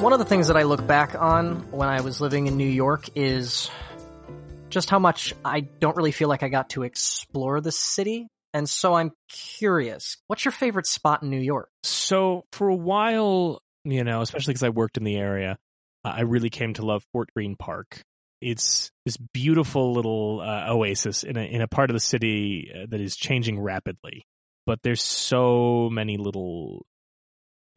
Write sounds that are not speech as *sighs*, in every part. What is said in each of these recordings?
One of the things that I look back on when I was living in New York is just how much I don't really feel like I got to explore the city. And so I'm curious, what's your favorite spot in New York? So for a while, you know, especially because I worked in the area, I really came to love Fort Greene Park. It's this beautiful little uh, oasis in a in a part of the city uh, that is changing rapidly, but there's so many little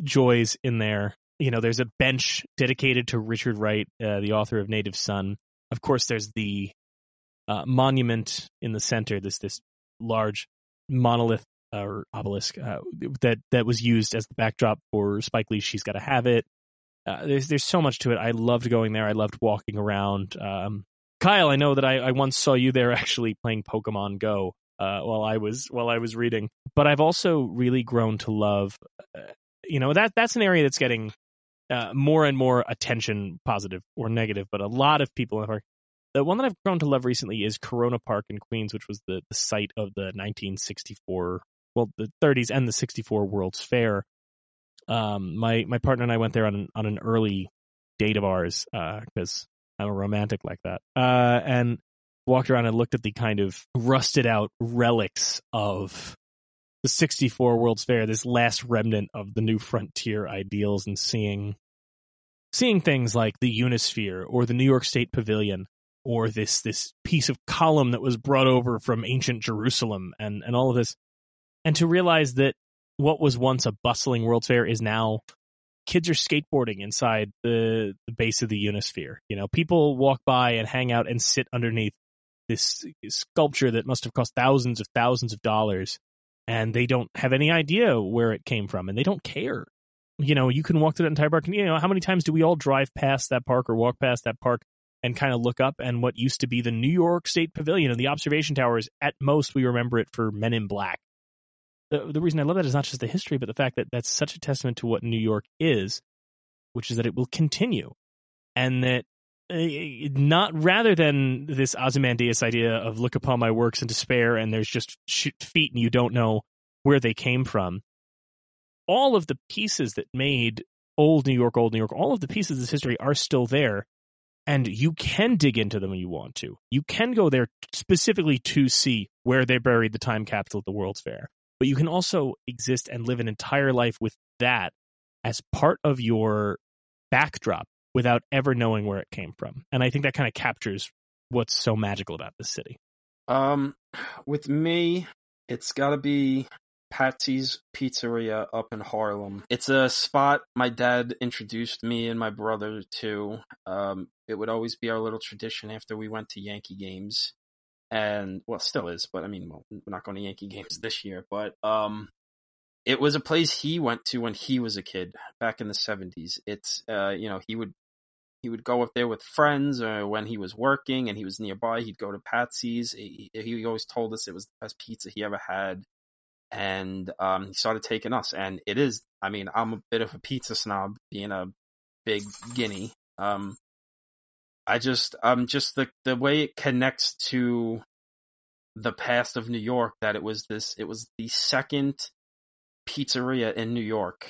joys in there. You know, there's a bench dedicated to Richard Wright, uh, the author of Native Son. Of course, there's the uh, monument in the center. This this large monolith uh, or obelisk uh, that that was used as the backdrop for Spike Lee's "She's Got to Have It." Uh, there's there's so much to it. I loved going there. I loved walking around. Um, Kyle, I know that I, I once saw you there *laughs* actually playing Pokemon Go uh, while I was while I was reading. But I've also really grown to love. Uh, you know that that's an area that's getting uh, more and more attention, positive or negative. But a lot of people are. The one that I've grown to love recently is Corona Park in Queens, which was the, the site of the 1964, well, the 30s and the 64 World's Fair um, my my partner and I went there on an, on an early date of ours because uh, I'm a romantic like that, uh, and walked around and looked at the kind of rusted out relics of the 64 World's Fair, this last remnant of the new frontier ideals, and seeing seeing things like the Unisphere or the New York State Pavilion or this this piece of column that was brought over from ancient Jerusalem and and all of this, and to realize that what was once a bustling World's Fair is now kids are skateboarding inside the, the base of the Unisphere. You know, people walk by and hang out and sit underneath this sculpture that must have cost thousands of thousands of dollars and they don't have any idea where it came from and they don't care. You know, you can walk to that entire park and you know, how many times do we all drive past that park or walk past that park and kind of look up and what used to be the New York State Pavilion and the observation towers, at most we remember it for Men in Black the, the reason I love that is not just the history, but the fact that that's such a testament to what New York is, which is that it will continue, and that Uh, not rather than this Ozymandias idea of look upon my works in despair and there's just feet and you don't know where they came from. All of the pieces that made old New York, old New York, all of the pieces of this history are still there. And you can dig into them when you want to. You can go there specifically to see where they buried the time capsule at the World's Fair but you can also exist and live an entire life with that as part of your backdrop without ever knowing where it came from. And I think that kind of captures what's so magical about this city. Um, with me, it's got to be Patsy's Pizzeria up in Harlem. It's a spot my dad introduced me and my brother to. Um, it would always be our little tradition after we went to Yankee games and well, still is, but I mean, well, we're not going to Yankee games *laughs* this year, but um, it was a place he went to when he was a kid back in the seventies. It's uh, you know, he would he would go up there with friends or when he was working and he was nearby, he'd go to Patsy's. He, he always told us it was the best pizza he ever had. And um, he started taking us, and it is. I mean, I'm a bit of a pizza snob, being a big guinea. Um, I just um just the the way it connects to the past of New York that it was this it was the second pizzeria in New York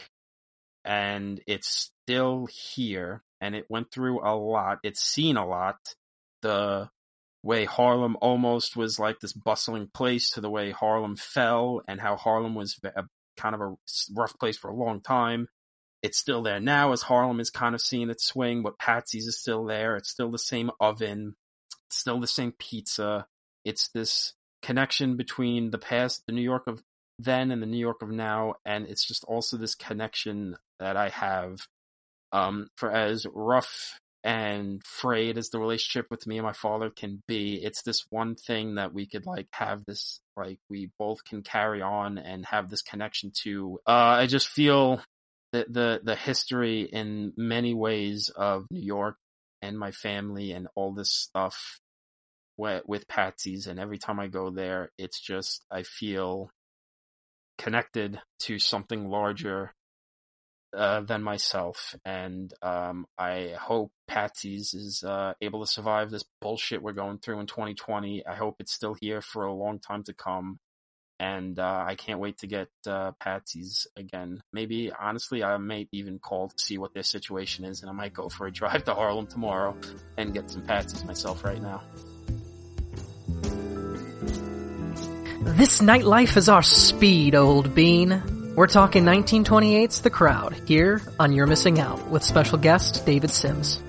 and it's still here and it went through a lot it's seen a lot the way Harlem almost was like this bustling place to the way Harlem fell and how Harlem was a, kind of a rough place for a long time it's still there now as Harlem is kind of seeing its swing, but Patsy's is still there. It's still the same oven. It's still the same pizza. It's this connection between the past, the New York of then and the New York of now. And it's just also this connection that I have, um, for as rough and frayed as the relationship with me and my father can be, it's this one thing that we could like have this, like we both can carry on and have this connection to. Uh, I just feel the the the history in many ways of New York and my family and all this stuff with Patsy's and every time I go there it's just I feel connected to something larger uh, than myself and um, I hope Patsy's is uh, able to survive this bullshit we're going through in 2020 I hope it's still here for a long time to come and uh, I can't wait to get uh, Patsy's again. Maybe honestly, I might even call to see what their situation is, and I might go for a *laughs* drive to Harlem tomorrow and get some Patsy's myself right now. This nightlife is our speed, old bean. We're talking 1928's The Crowd here on You're Missing Out with special guest David Sims.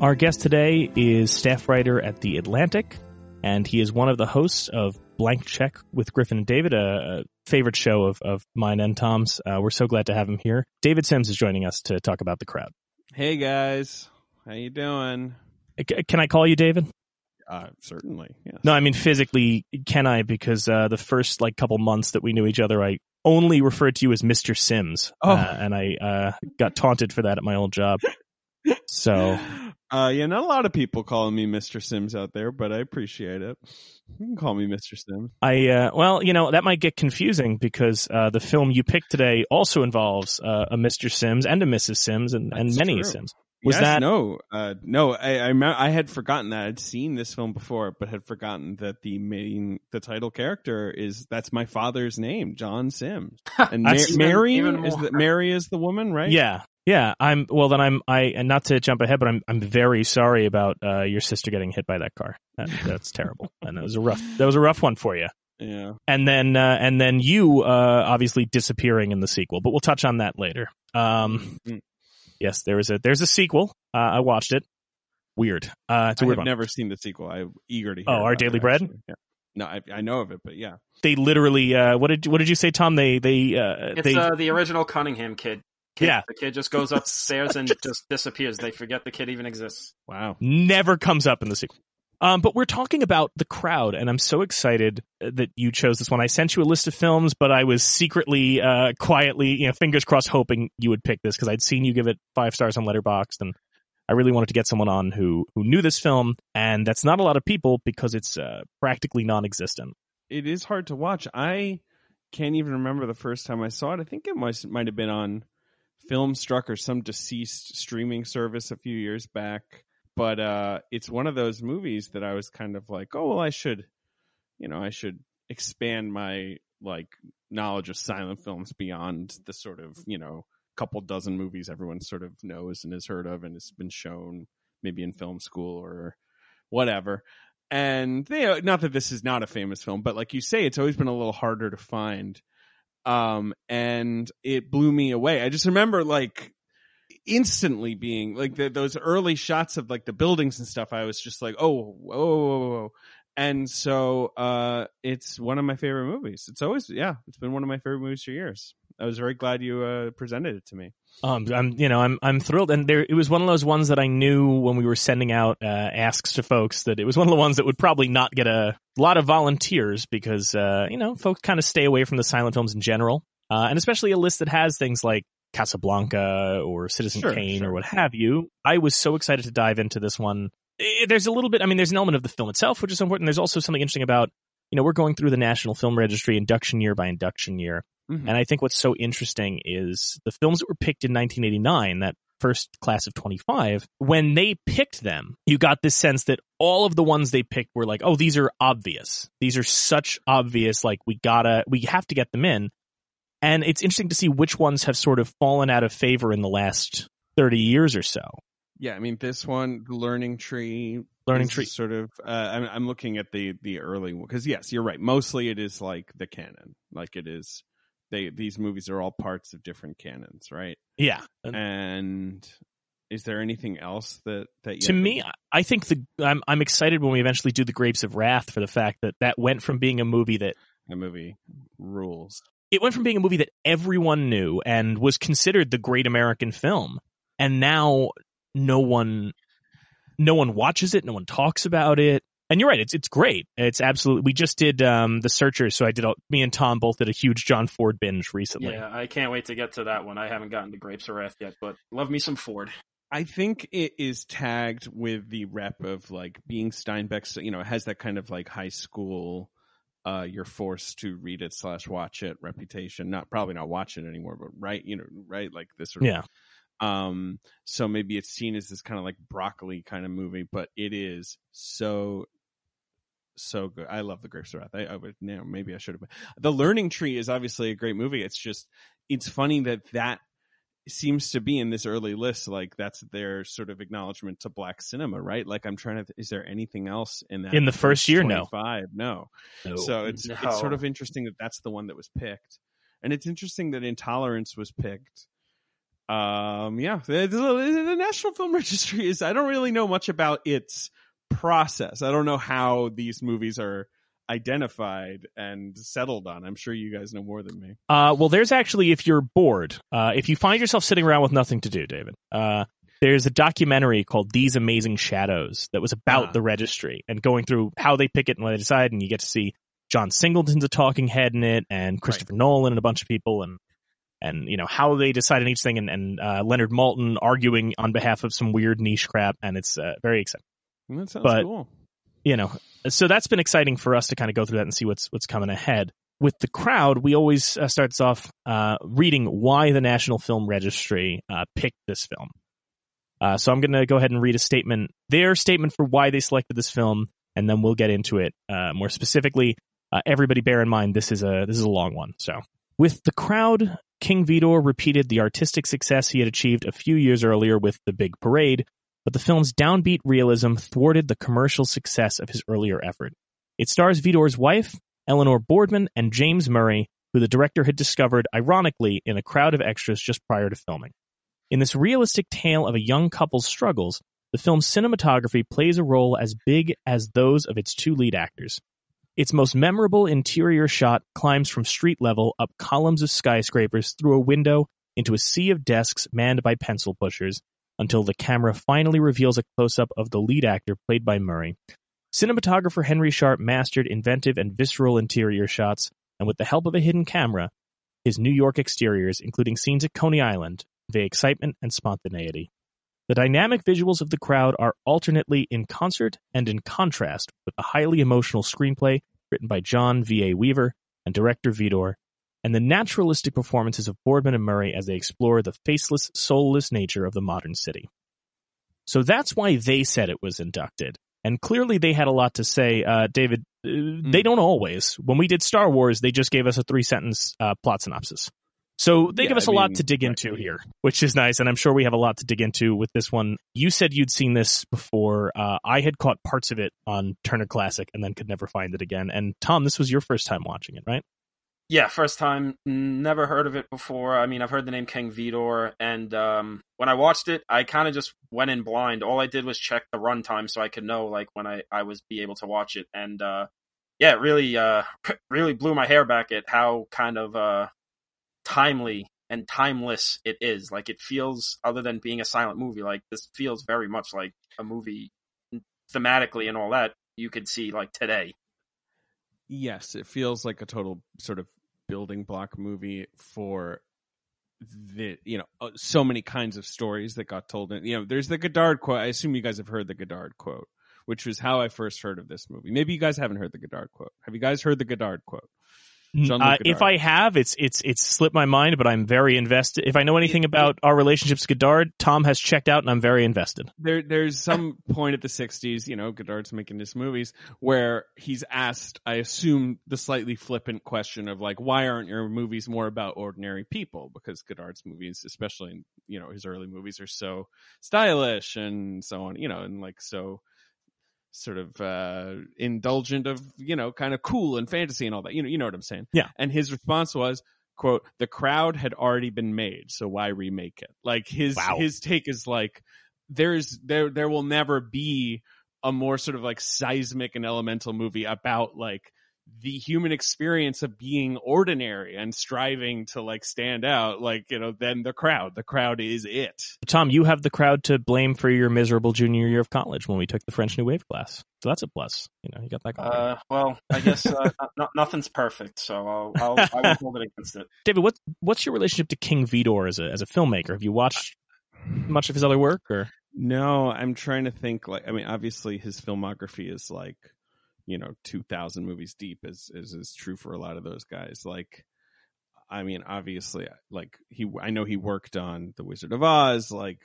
Our guest today is staff writer at The Atlantic, and he is one of the hosts of Blank Check with Griffin and David, a, a favorite show of, of mine and Tom's. Uh, we're so glad to have him here. David Sims is joining us to talk about The Crowd. Hey guys, how you doing? Can I call you David? Uh, certainly. No, I mean physically, can I? Because uh, the first like couple months that we knew each other, I only referred to you as Mr. Sims, Oh. uh, and I uh, got taunted for that at my old job. *laughs* So Uh, yeah, not a lot of people calling me Mr. Sims out there, but I appreciate it. You can call me Mr. Sims. I, uh, well, you know, that might get confusing because uh, the film you picked today also involves uh, a Mr. Sims and a Mrs. Sims and, and many true. Sims. Was yes, that no? Uh, no, I I, I had forgotten that I'd seen this film before, but had forgotten that the main the title character is that's my father's name, John Sims, *laughs* and Mar- That's even- Mary is more. the Mary is the woman, right? Yeah, yeah. I'm well. Then I'm. I and not to jump ahead, but I'm. I'm very sorry about uh, your sister getting hit by that car. That, that's terrible, *laughs* and that was a rough. That was a rough one for you. yeah. And then, uh, and then you, uh, obviously disappearing in the sequel, but we'll touch on that later. Um, Mm. Yes, there is a there's a sequel. Uh, I watched it. Weird. Uh, it's a I weird have one. never seen the sequel. I'm eager to hear. Oh, Our about Daily it, Bread? actually. Yeah. No, I, I know of it, but yeah. they literally. Uh, what did what did you say, Tom? They they uh, It's they uh, the original Cunningham kid. kid. Yeah. the kid just goes upstairs and *laughs* just disappears. They forget the kid even exists. Wow. never comes up in the sequel. Um, but we're talking about the crowd, and I'm so excited uh, that you chose this one. I sent you a list of films, but I was secretly, uh, quietly, you know, fingers crossed, hoping you would pick this because I'd seen you give it five stars on Letterboxd, and I really wanted to get someone on who who knew this film, and that's not a lot of people because it's uh, practically non-existent. it is hard to watch. I can't even remember the first time I saw it. I think it must might have been on Filmstruck or some deceased streaming service a few years back. But uh, it's one of those movies that I was kind of like, oh well, I should, you know, I should expand my like knowledge of silent films beyond the sort of you know couple dozen movies everyone sort of knows and has heard of and has been shown maybe in film school or whatever and you know, not that this is not a famous film, but like you say, it's always been a little harder to find. Um, and it blew me away. I just remember like instantly being like the, those early shots of like the buildings and stuff. I was just like, oh, whoa, whoa, whoa. And so, uh, it's one of my favorite movies. It's always, yeah, it's been one of my favorite movies for years. I was very glad you, uh, presented it to me. Um, I'm, you know, I'm, I'm thrilled, and there, it was one of those ones that I knew when we were sending out uh, asks to folks that it was one of the ones that would probably not get a lot of volunteers because, uh, you know, folks kind of stay away from the silent films in general, uh, and especially a list that has things like Casablanca or Citizen Sure, Kane sure. or what have you. I was so excited to dive into this one. There's a little bit, I mean, there's an element of the film itself, which is important. There's also something interesting about, you know, we're going through the National Film Registry induction year by induction year. Mhm. And I think what's so interesting is the films that were picked in 1989, that first class of 25, when they picked them, you got this sense that all of the ones they picked were like, oh, these are obvious. These are such obvious, like we gotta, we have to get them in. And it's interesting to see which ones have sort of fallen out of favor in the last 30 years or so. Yeah, I mean this one, the Learning Tree, Learning Tree. sort of. Uh, I'm, I'm looking at the the early one because yes, you're right. Mostly it is like the canon, like it is. They these movies are all parts of different canons, right? Yeah. And is there anything else that that to me, I think the, I'm, I'm excited when we eventually do the Grapes of Wrath for the fact that that went from being a movie that the movie rules? It went from being a movie that everyone knew and was considered the great American film, and now no one, no one watches it, no one talks about it. And you're right, it's it's great. It's absolutely. We just did um, the Searchers, so I did. A, me and Tom both did a huge John Ford binge recently. Yeah, I can't wait to get to that one. I haven't gotten to Grapes of Wrath yet, but love me some Ford. I think it is tagged with the rep of like being Steinbeck's. You know, it has that kind of like high school. Uh, you're forced to read it slash watch it reputation. Not probably not watch it anymore, but right, you know, right, like this sort of Yeah. Um, so maybe it's seen as this kind of like broccoli kind of movie, but it is so so good. I love the Grapes of Wrath. I, I would, you know, maybe I should have. The Learning Tree is obviously a great movie. It's just, it's funny that that seems to be in this early list. Like that's their sort of acknowledgement to black cinema, right? Like I'm trying to. Is there anything else in that In the first year, no. Five, no. No. So it's No. it's sort of interesting that that's the one that was picked, and it's interesting that Intolerance was picked. Um, yeah, the, the, the National Film *laughs* Registry is. I don't really know much about its process. I don't know how these movies are identified and settled on. I'm sure you guys know more than me. Uh, well, there's actually, if you're bored, uh, if you find yourself sitting around with nothing to do, David, uh, there's a documentary called These Amazing Shadows that was about Ah. the registry and going through how they pick it and what they decide. And you get to see John Singleton's a talking head in it and Christopher Nolan and a bunch of people and, and, you know, how they decide on each thing and, and, uh, Leonard Maltin arguing on behalf of some weird niche crap. And it's, uh, very exciting that sounds But- cool. You know, so that's been exciting for us to kind of go through that and see what's what's coming ahead. With the crowd, we always uh, starts off uh, reading why the National Film Registry uh, picked this film. Uh, so I'm going to go ahead and read a statement, their statement for why they selected this film, and then we'll get into it uh, more specifically. Uh, everybody, bear in mind this is a this is a long one. So with the crowd, King Vidor repeated the artistic success he had achieved a few years earlier with The Big Parade, but the film's downbeat realism thwarted the commercial success of his earlier effort. It stars Vidor's wife, Eleanor Boardman, and James Murray, who the director had discovered, ironically, in a crowd of extras just prior to filming. In this realistic tale of a young couple's struggles, the film's cinematography plays a role as big as those of its two lead actors. Its most memorable interior shot climbs from street level up columns of skyscrapers through a window into a sea of desks manned by pencil pushers until the camera finally reveals a close up of the lead actor played by Murray. Cinematographer Henry Sharp mastered inventive and visceral interior shots, and with the help of a hidden camera, his New York exteriors, including scenes at Coney Island, convey excitement and spontaneity. The dynamic visuals of the crowd are alternately in concert and in contrast with the highly emotional screenplay written by John V.A. Weaver and director Vidor, and the naturalistic performances of Boardman and Murray as they explore the faceless, soulless nature of the modern city. So that's why they said it was inducted. And clearly they had a lot to say. Uh, David, uh, they don't always. When we did Star Wars, they just gave us a three sentence uh, plot synopsis. So they Yeah, give us I a lot to dig right. into here, which is nice. And I'm sure we have a lot to dig into with this one. You said you'd seen this before. Uh, I had caught parts of it on Turner Classic and then could never find it again. And Tom, this was your first time watching it, right? Yeah, first time. Never heard of it before. I mean, I've heard the name King Vidor, and um, when I watched it, I kind of just went in blind. All I did was check the runtime so I could know like when I I was be able to watch it, and uh, yeah, it really uh, *laughs* really blew my hair back at how kind of uh, timely and timeless it is. Like it feels, other than being a silent movie, like this feels very much like a movie thematically and all that you could see like today. Yes, it feels like a total sort of building block movie for the you know uh, so many kinds of stories that got told. In, you know, there's the Godard quote. I assume you guys have heard the Godard quote, which was how I first heard of this movie. Maybe you guys haven't heard the Godard quote. Have you guys heard the Godard quote? Jean-Luc Uh, if I have, it's it's it's slipped my mind, but I'm very invested. If I know anything about our relationships, Godard, Tom has checked out, and I'm very invested. there there's some point at the 60s you know godard's making his movies where he's asked i assume the slightly flippant question of like why aren't your movies more about ordinary people because godard's movies especially in you know his early movies are so stylish and so on you know and like so sort of uh indulgent of you know kind of cool and fantasy and all that you know you know what i'm saying Yeah. and his response was quote the crowd had already been made so why remake it like his Wow. his take is like there's there there will never be a more sort of like seismic and elemental movie about like the human experience of being ordinary and striving to like stand out like you know then the crowd the crowd is it Tom, you have the crowd to blame for your miserable junior year of college when we took the French New Wave class, so that's a plus. You know, you got that. Going. Uh, well, I guess uh, *laughs* no, nothing's perfect, so I'll, I'll I won't hold it against it. David, what what's your relationship to King Vidor as a as a filmmaker? Have you watched much of his other work, or no i'm trying to think like i mean obviously his filmography is like you know 2000 movies deep as as is true for a lot of those guys like i mean obviously like he i know he worked on the wizard of oz like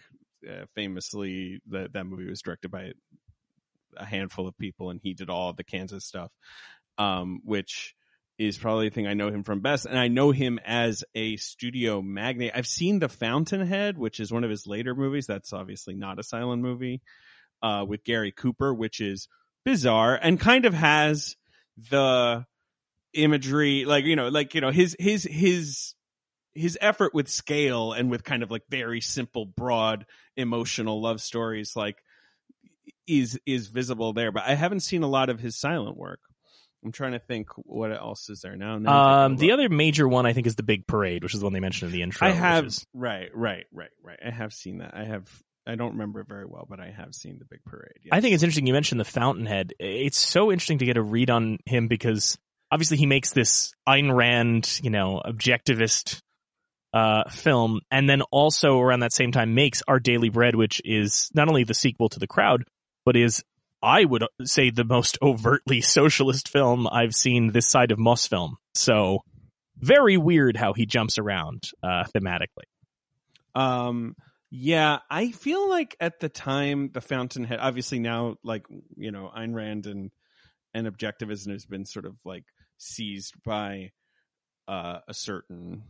uh, famously that that movie was directed by a handful of people, and he did all the Kansas stuff, um, which is probably the thing I know him from best. And I know him as a studio magnate. I've seen The Fountainhead, which is one of his later movies. That's obviously not a silent movie, uh, with Gary Cooper, which is bizarre and kind of has the imagery, like, you know, like, you know, his, his, his, his effort with scale and with kind of like very simple, broad, emotional love stories, like, is, is visible there. But I haven't seen a lot of his silent work. I'm trying to think what else is there now. now um, the other major one I think is the Big Parade, which is the one they mentioned in the intro. I have is... right, right, right, right. I have seen that. I have. I don't remember it very well, but I have seen the Big Parade. Yes. I think it's interesting. You mentioned the Fountainhead. It's so interesting to get a read on him because obviously he makes this Ayn Rand, you know, objectivist uh, film, and then also around that same time makes Our Daily Bread, which is not only the sequel to The Crowd, but is I would say the most *laughs* overtly socialist film I've seen this side of Mosfilm. So very weird how he jumps around uh, thematically. Um, yeah, I feel like at the time the Fountainhead, obviously now like you know Ayn Rand and and objectivism has been sort of like seized by uh, a certain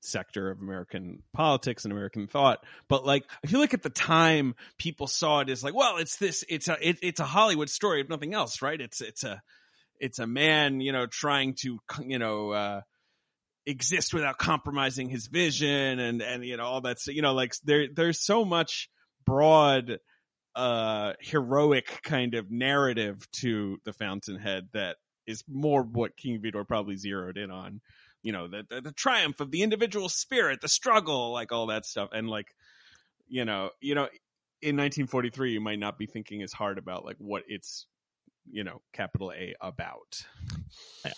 sector of American politics and American thought. But like, I feel like at the time people saw it as like, well, it's this, it's a, it, it's a Hollywood story of nothing else, right? It's, it's a, it's a man, you know, trying to, you know, uh, exist without compromising his vision and, and, you know, all that's, you know, like there, there's so much broad, uh, heroic kind of narrative to the Fountainhead that is more what King Vidor probably zeroed in on. You know the, the, the triumph of the individual spirit the struggle like all that stuff. And like you know you know in 1943 you might not be thinking as hard about like what it's you know capital a about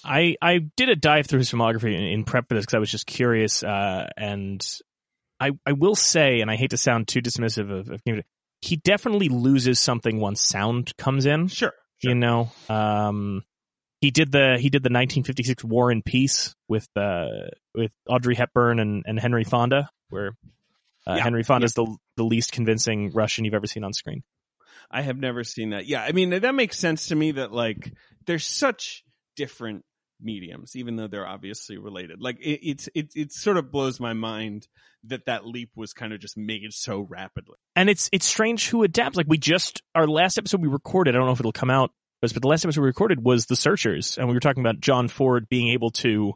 i i did a dive through his filmography in, in prep for this because i was just curious uh and i i will say and i hate to sound too dismissive of, of he definitely loses something once sound comes in sure, sure. you know um he did the he did the 1956 War and Peace with uh with Audrey Hepburn and, and Henry Fonda, where uh, yeah, Henry Fonda is yeah. the the least convincing Russian you've ever seen on screen. I have never seen that. Yeah, I mean that makes sense to me that like there's such different mediums, even though they're obviously related. Like it, it's it it sort of blows my mind that that leap was kind of just made so rapidly. And it's it's strange who adapts. Like we just our last episode we recorded. I don't know if it'll come out but the last episode we recorded was The Searchers, and we were talking about John Ford being able to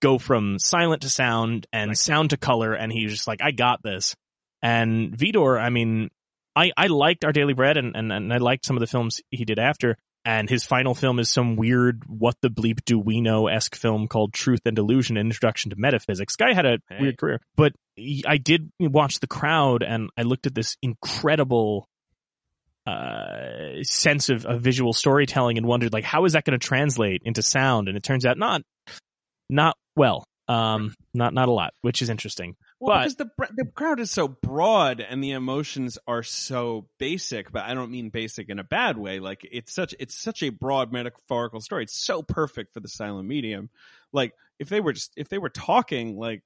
go from silent to sound and right. sound to color, and he was just like, I got this. And Vidor, I mean, I, I liked Our Daily Bread, and, and, and I liked some of the films he did after, and his final film is some weird what the bleep do we know esque film called Truth and Illusion: An Introduction to Metaphysics. Guy had a hey. weird career, but I did watch The Crowd, and I looked at this incredible uh, sense of, of visual storytelling and wondered like how is that going to translate into sound and it turns out not not well um not not a lot which is interesting well, but because the the crowd is so broad and the emotions are so basic but i don't mean basic in a bad way. Like it's such it's such a broad metaphorical story. It's so perfect for the silent medium. Like if they were just if they were talking like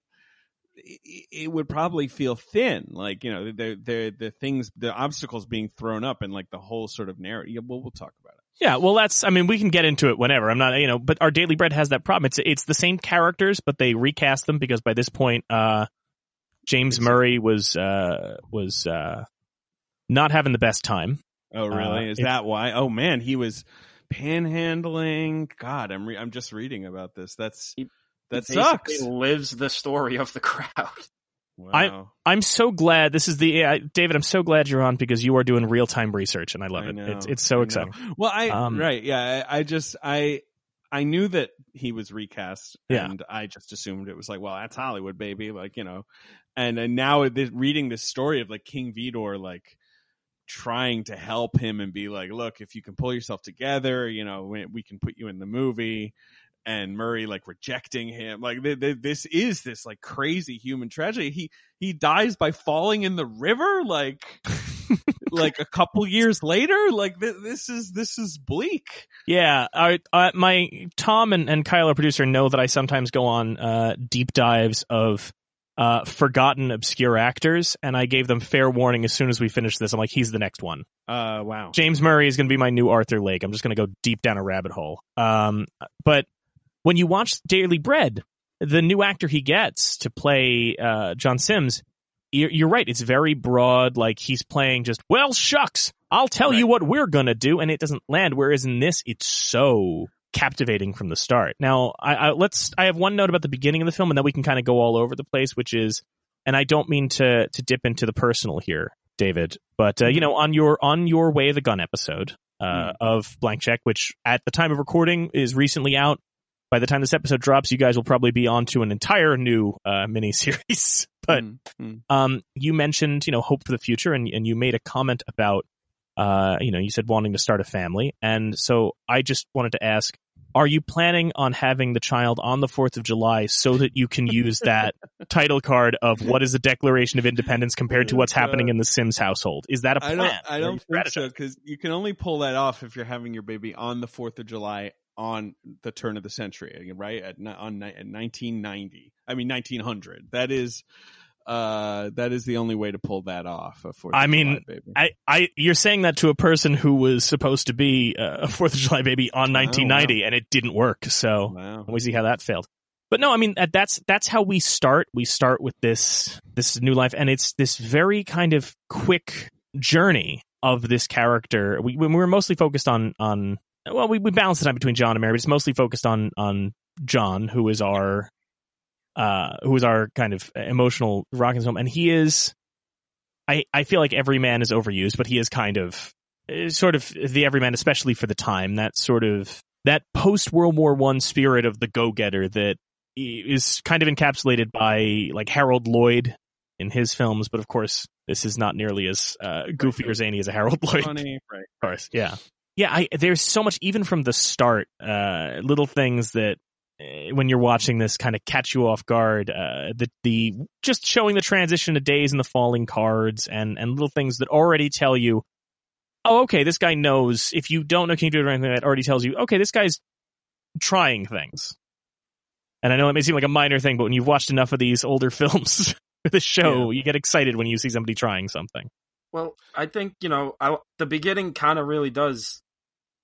it would probably feel thin. Like you know the the the things the obstacles being thrown up and like the whole sort of narrative yeah, well we'll talk about it. Yeah well that's i mean we can get into it whenever. I'm not you know but our daily bread has that problem. It's it's the same characters but they recast them because by this point uh james murray was uh was uh not having the best time oh really uh, is that why oh man he was panhandling god i'm re- i'm just reading about this that's he- that sucks. Lives the story of the *laughs* crowd. Wow. I, I'm so glad this is the uh, David. I'm so glad you're on because you are doing real time research and I love I it. Know, it's it's so exciting. Well, I um, right, yeah. I, I, just I I knew that he was recast, yeah. and I just assumed it was like, well, that's Hollywood, baby, like you know. And and now this, reading this story of like King Vidor, like trying to help him and be like, look, if you can pull yourself together, you know, we, we can put you in the movie and Murray like rejecting him. Like th- th- this is this like crazy human tragedy. He he dies by falling in the river. Like *laughs* like a couple years later. Like th- this is this is bleak. Yeah, I, uh, my Tom and, and Kyle, our producer, know that I sometimes go on uh, deep dives of uh, forgotten obscure actors, and I gave them fair warning as soon as we finished this. I'm like, he's the next one. Uh, wow. James Murray is going to be my new Arthur Lake. I'm just going to go deep down a rabbit hole. Um, but when you watch Daily Bread, the new actor he gets to play uh, John Sims, you're, you're right. It's very broad. Like he's playing just, well, shucks, I'll tell you what we're going to do. And it doesn't land. Whereas in this, it's so captivating from the start. Now, I, I let's, I have one note about the beginning of the film and then we can kind of go all over the place, which is, and I don't mean to, to dip into the personal here, David, but, uh, you know, on your, on your way of the gun episode, uh, of Blank Check, which at the time of recording is recently out. By the time this episode drops, you guys will probably be on to an entire new uh, mini series. *laughs* but Mm, mm. um, you mentioned, you know, hope for the future, and and you made a comment about, uh, you know, you said wanting to start a family, and so I just wanted to ask. Are you planning on having the child on the 4th of July so that you can use that *laughs* title card of what is the Declaration of Independence compared to what's happening in the Sims household? Is that a plan? don't. I don't you think so because you can only pull that off if you're having your baby on the Fourth of July on the turn of the century, right? At on at 1990. I mean 1900. That is. Uh, that is the only way to pull that off. I of mean, July baby. I, I, you're saying that to a person who was supposed to be uh, a Fourth of July baby on 1990, and it didn't work. So wow. we see how that failed. But no, I mean that's that's how we start. We start with this this new life, and it's this very kind of quick journey of this character. We we we're mostly focused on on well, we we balance the time between John and Mary, but it's mostly focused on on John, who is our uh who is our kind of emotional rocking home, and he is. I I feel like every man is overused, but he is kind of uh, sort of the everyman, especially for the time. That sort of that post World War One spirit of the go getter that is kind of encapsulated by like Harold Lloyd in his films, but of course this is not nearly as uh, goofy or zany as a Harold Lloyd. Funny, right? Of course, yeah, yeah. I, there's so much even from the start, uh, little things that when you're watching this kind of catch you off guard. Uh, the the just showing the transition of days and the falling cards and and little things that already tell you, oh, okay, this guy knows. If you don't know, can you do or anything that already tells you, okay, this guy's trying things. And I know it may seem like a minor thing, but when you've watched enough of these older *laughs* films the show, you get excited when you see somebody trying something. Well, I think you know I, the beginning kind of really does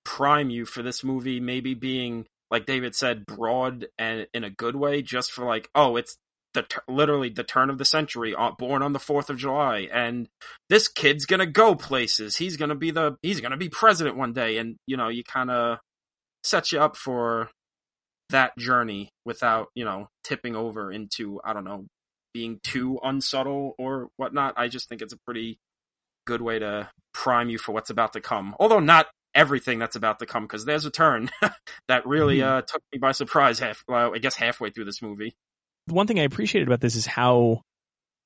prime you for this movie, maybe being like David said, broad and in a good way, just for like, oh, it's the literally the turn of the century, uh, born on the Fourth of July, and this kid's gonna go places. He's gonna be the he's gonna be president one day, and you know you kind of set you up for that journey without you know tipping over into I don't know being too unsubtle or whatnot. I just think it's a pretty good way to prime you for what's about to come. Although not everything that's about to come, because there's a turn *laughs* that really uh, took me by surprise. Half, well, I guess halfway through this movie. One thing I appreciated about this is how,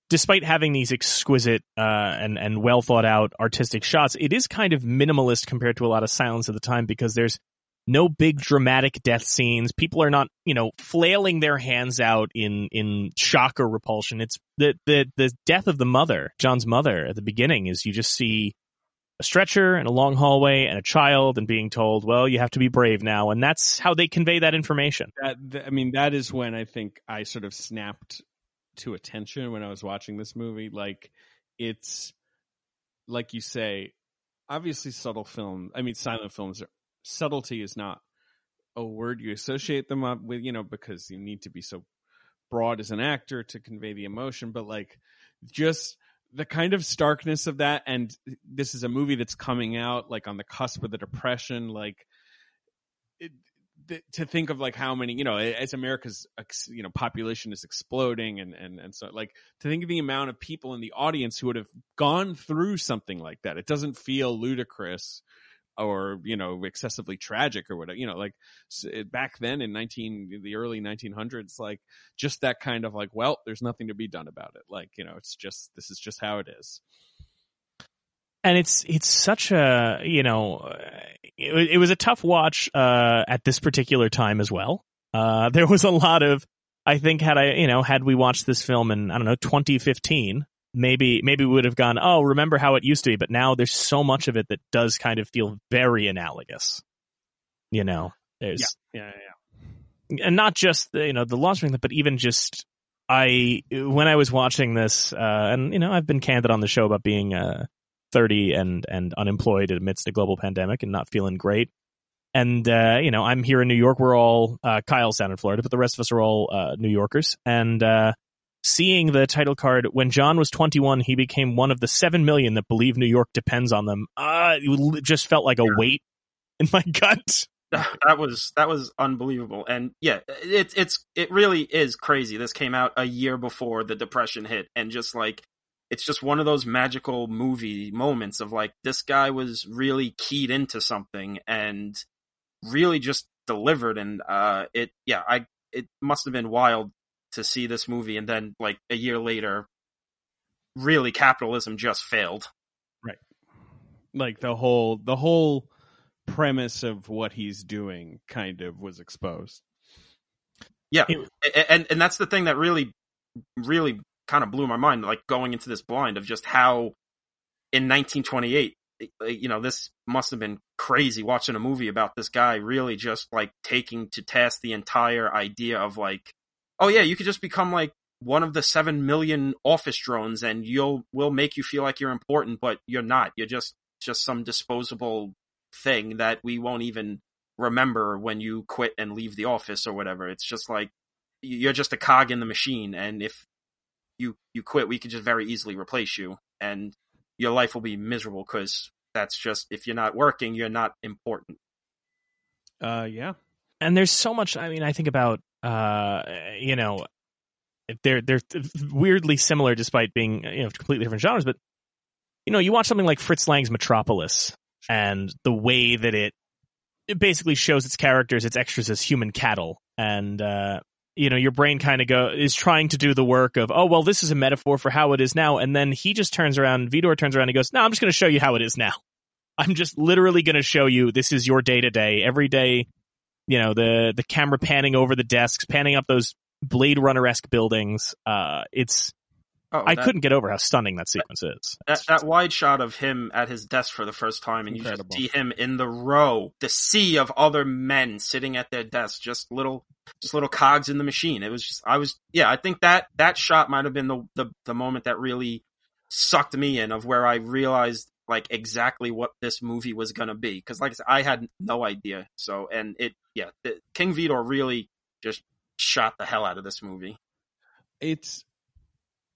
despite having these exquisite uh, and and well thought out artistic shots, it is kind of minimalist compared to a lot of silence of the time because there's no big dramatic death scenes. People are not, you know, flailing their hands out in in shock or repulsion. It's the the the death of the mother, John's mother, at the beginning is you just see a stretcher and a long hallway and a child and being told, well, you have to be brave now. And that's how they convey that information. That, th- I mean, that is when I think I sort of snapped to attention when I was watching this movie. Like, it's like you say, obviously subtle film. I mean, silent films. Are, subtlety is not a word you associate them up with, you know, because you need to be so broad as an actor to convey the emotion. But like, just the kind of starkness of that, and this is a movie that's coming out like on the cusp of the depression, like. It, th- to think of like how many you know as america's you know population is exploding and and and so like to think of the amount of people in the audience who would have gone through something like that it doesn't feel ludicrous or you know excessively tragic or whatever you know like back then in 19 the early 1900s like just that kind of like well there's nothing to be done about it. Like you know it's just this is just how it is. And it's it's such a you know it, it was a tough watch uh at this particular time as well. Uh *laughs* there was a lot of i think had i you know had we watched this film in i don't know 2015 maybe maybe we would have gone oh remember how it used to be but now there's so much of it that does kind of feel very analogous you know there's yeah yeah and not just the, you know the launch thing, but even just I when I was watching this, uh, and you know, I've been candid on the show about being uh, 30 and and unemployed amidst a global pandemic and not feeling great. And uh, you know, I'm here in New York. We're all uh, Kyle's down in Florida, but the rest of us are all uh, New Yorkers. And uh, seeing the title card when John was 21, he became one of the seven million that believe New York depends on them. Uh, it just felt like a weight in my *laughs* gut. that was that was unbelievable and yeah it's it's it really is crazy this came out a year before the depression hit and just like it's just one of those magical movie moments of like this guy was really keyed into something and really just delivered and uh it yeah i it must have been wild to see this movie and then like a year later really capitalism just failed Right. Like the whole the whole premise of what he's doing kind of was exposed. Yeah, It- and and that's the thing that really, really kind of blew my mind. Like going into this blind of just how, in 1928, eh, you know, this must have been crazy watching a movie about this guy really just like taking to task the entire idea of like, oh yeah, you could just become like one of the seven million office drones, and you'll will make you feel like you're important, but you're not. You're just just some disposable thing that we won't even remember when you quit and leave the office or whatever. It's just like you're just a cog in the machine, and if you you quit, we could just very easily replace you, and your life will be miserable because that's just if you're not working, you're not important. Uh yeah. and there's so much i mean i think about uh you know they're they're weirdly similar despite being you know completely different genres but you know you watch something like fritz lang's metropolis and the way that it it basically shows its characters its extras as human cattle. And uh you know your brain kind of go is trying to do the work of oh well this is a metaphor for how it is now and then he just turns around Vidor turns around and goes no I'm just going to show you how it is now. I'm just literally going to show you this is your day to day every day you know the the camera panning over the desks, panning up those Blade Runner esque buildings. Uh, it's Oh, I that, couldn't get over how stunning that sequence is. that that wide shot of him at his desk for the first time, and Incredible. you just see him in the row, the sea of other men sitting at their desks, just little, just little cogs in the machine. It was just, I was, yeah, I think that that shot might have been the the, the moment that really sucked me in of where I realized like exactly what this movie was gonna be. Because like I said, I had no idea. So, and it, yeah, the, King Vidor really just shot the hell out of this movie. It's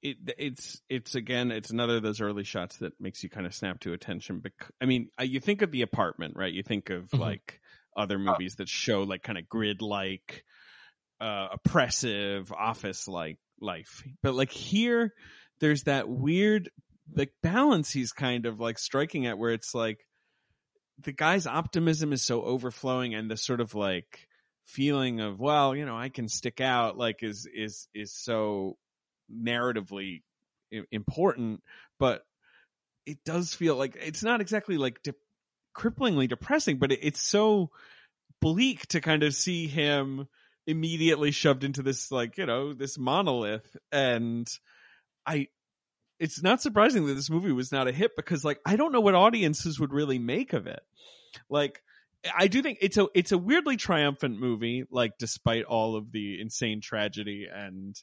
it it's it's again it's another of those early shots that makes you kind of snap to attention bec- i mean uh, you think of the apartment right you think of Mhm. like other movies that show like kind of grid like uh oppressive office like life but like here there's that weird like balance he's kind of like striking at where it's like the guy's optimism is so overflowing and the sort of like feeling of well you know i can stick out like is is is so narratively important but it does feel like it's not exactly like de- cripplingly depressing but it, it's so bleak to kind of see him immediately shoved into this like you know this monolith. And i it's not surprising that this movie was not a hit because like i don't know what audiences would really make of it. Like i do think it's a it's a weirdly triumphant movie like despite all of the insane tragedy and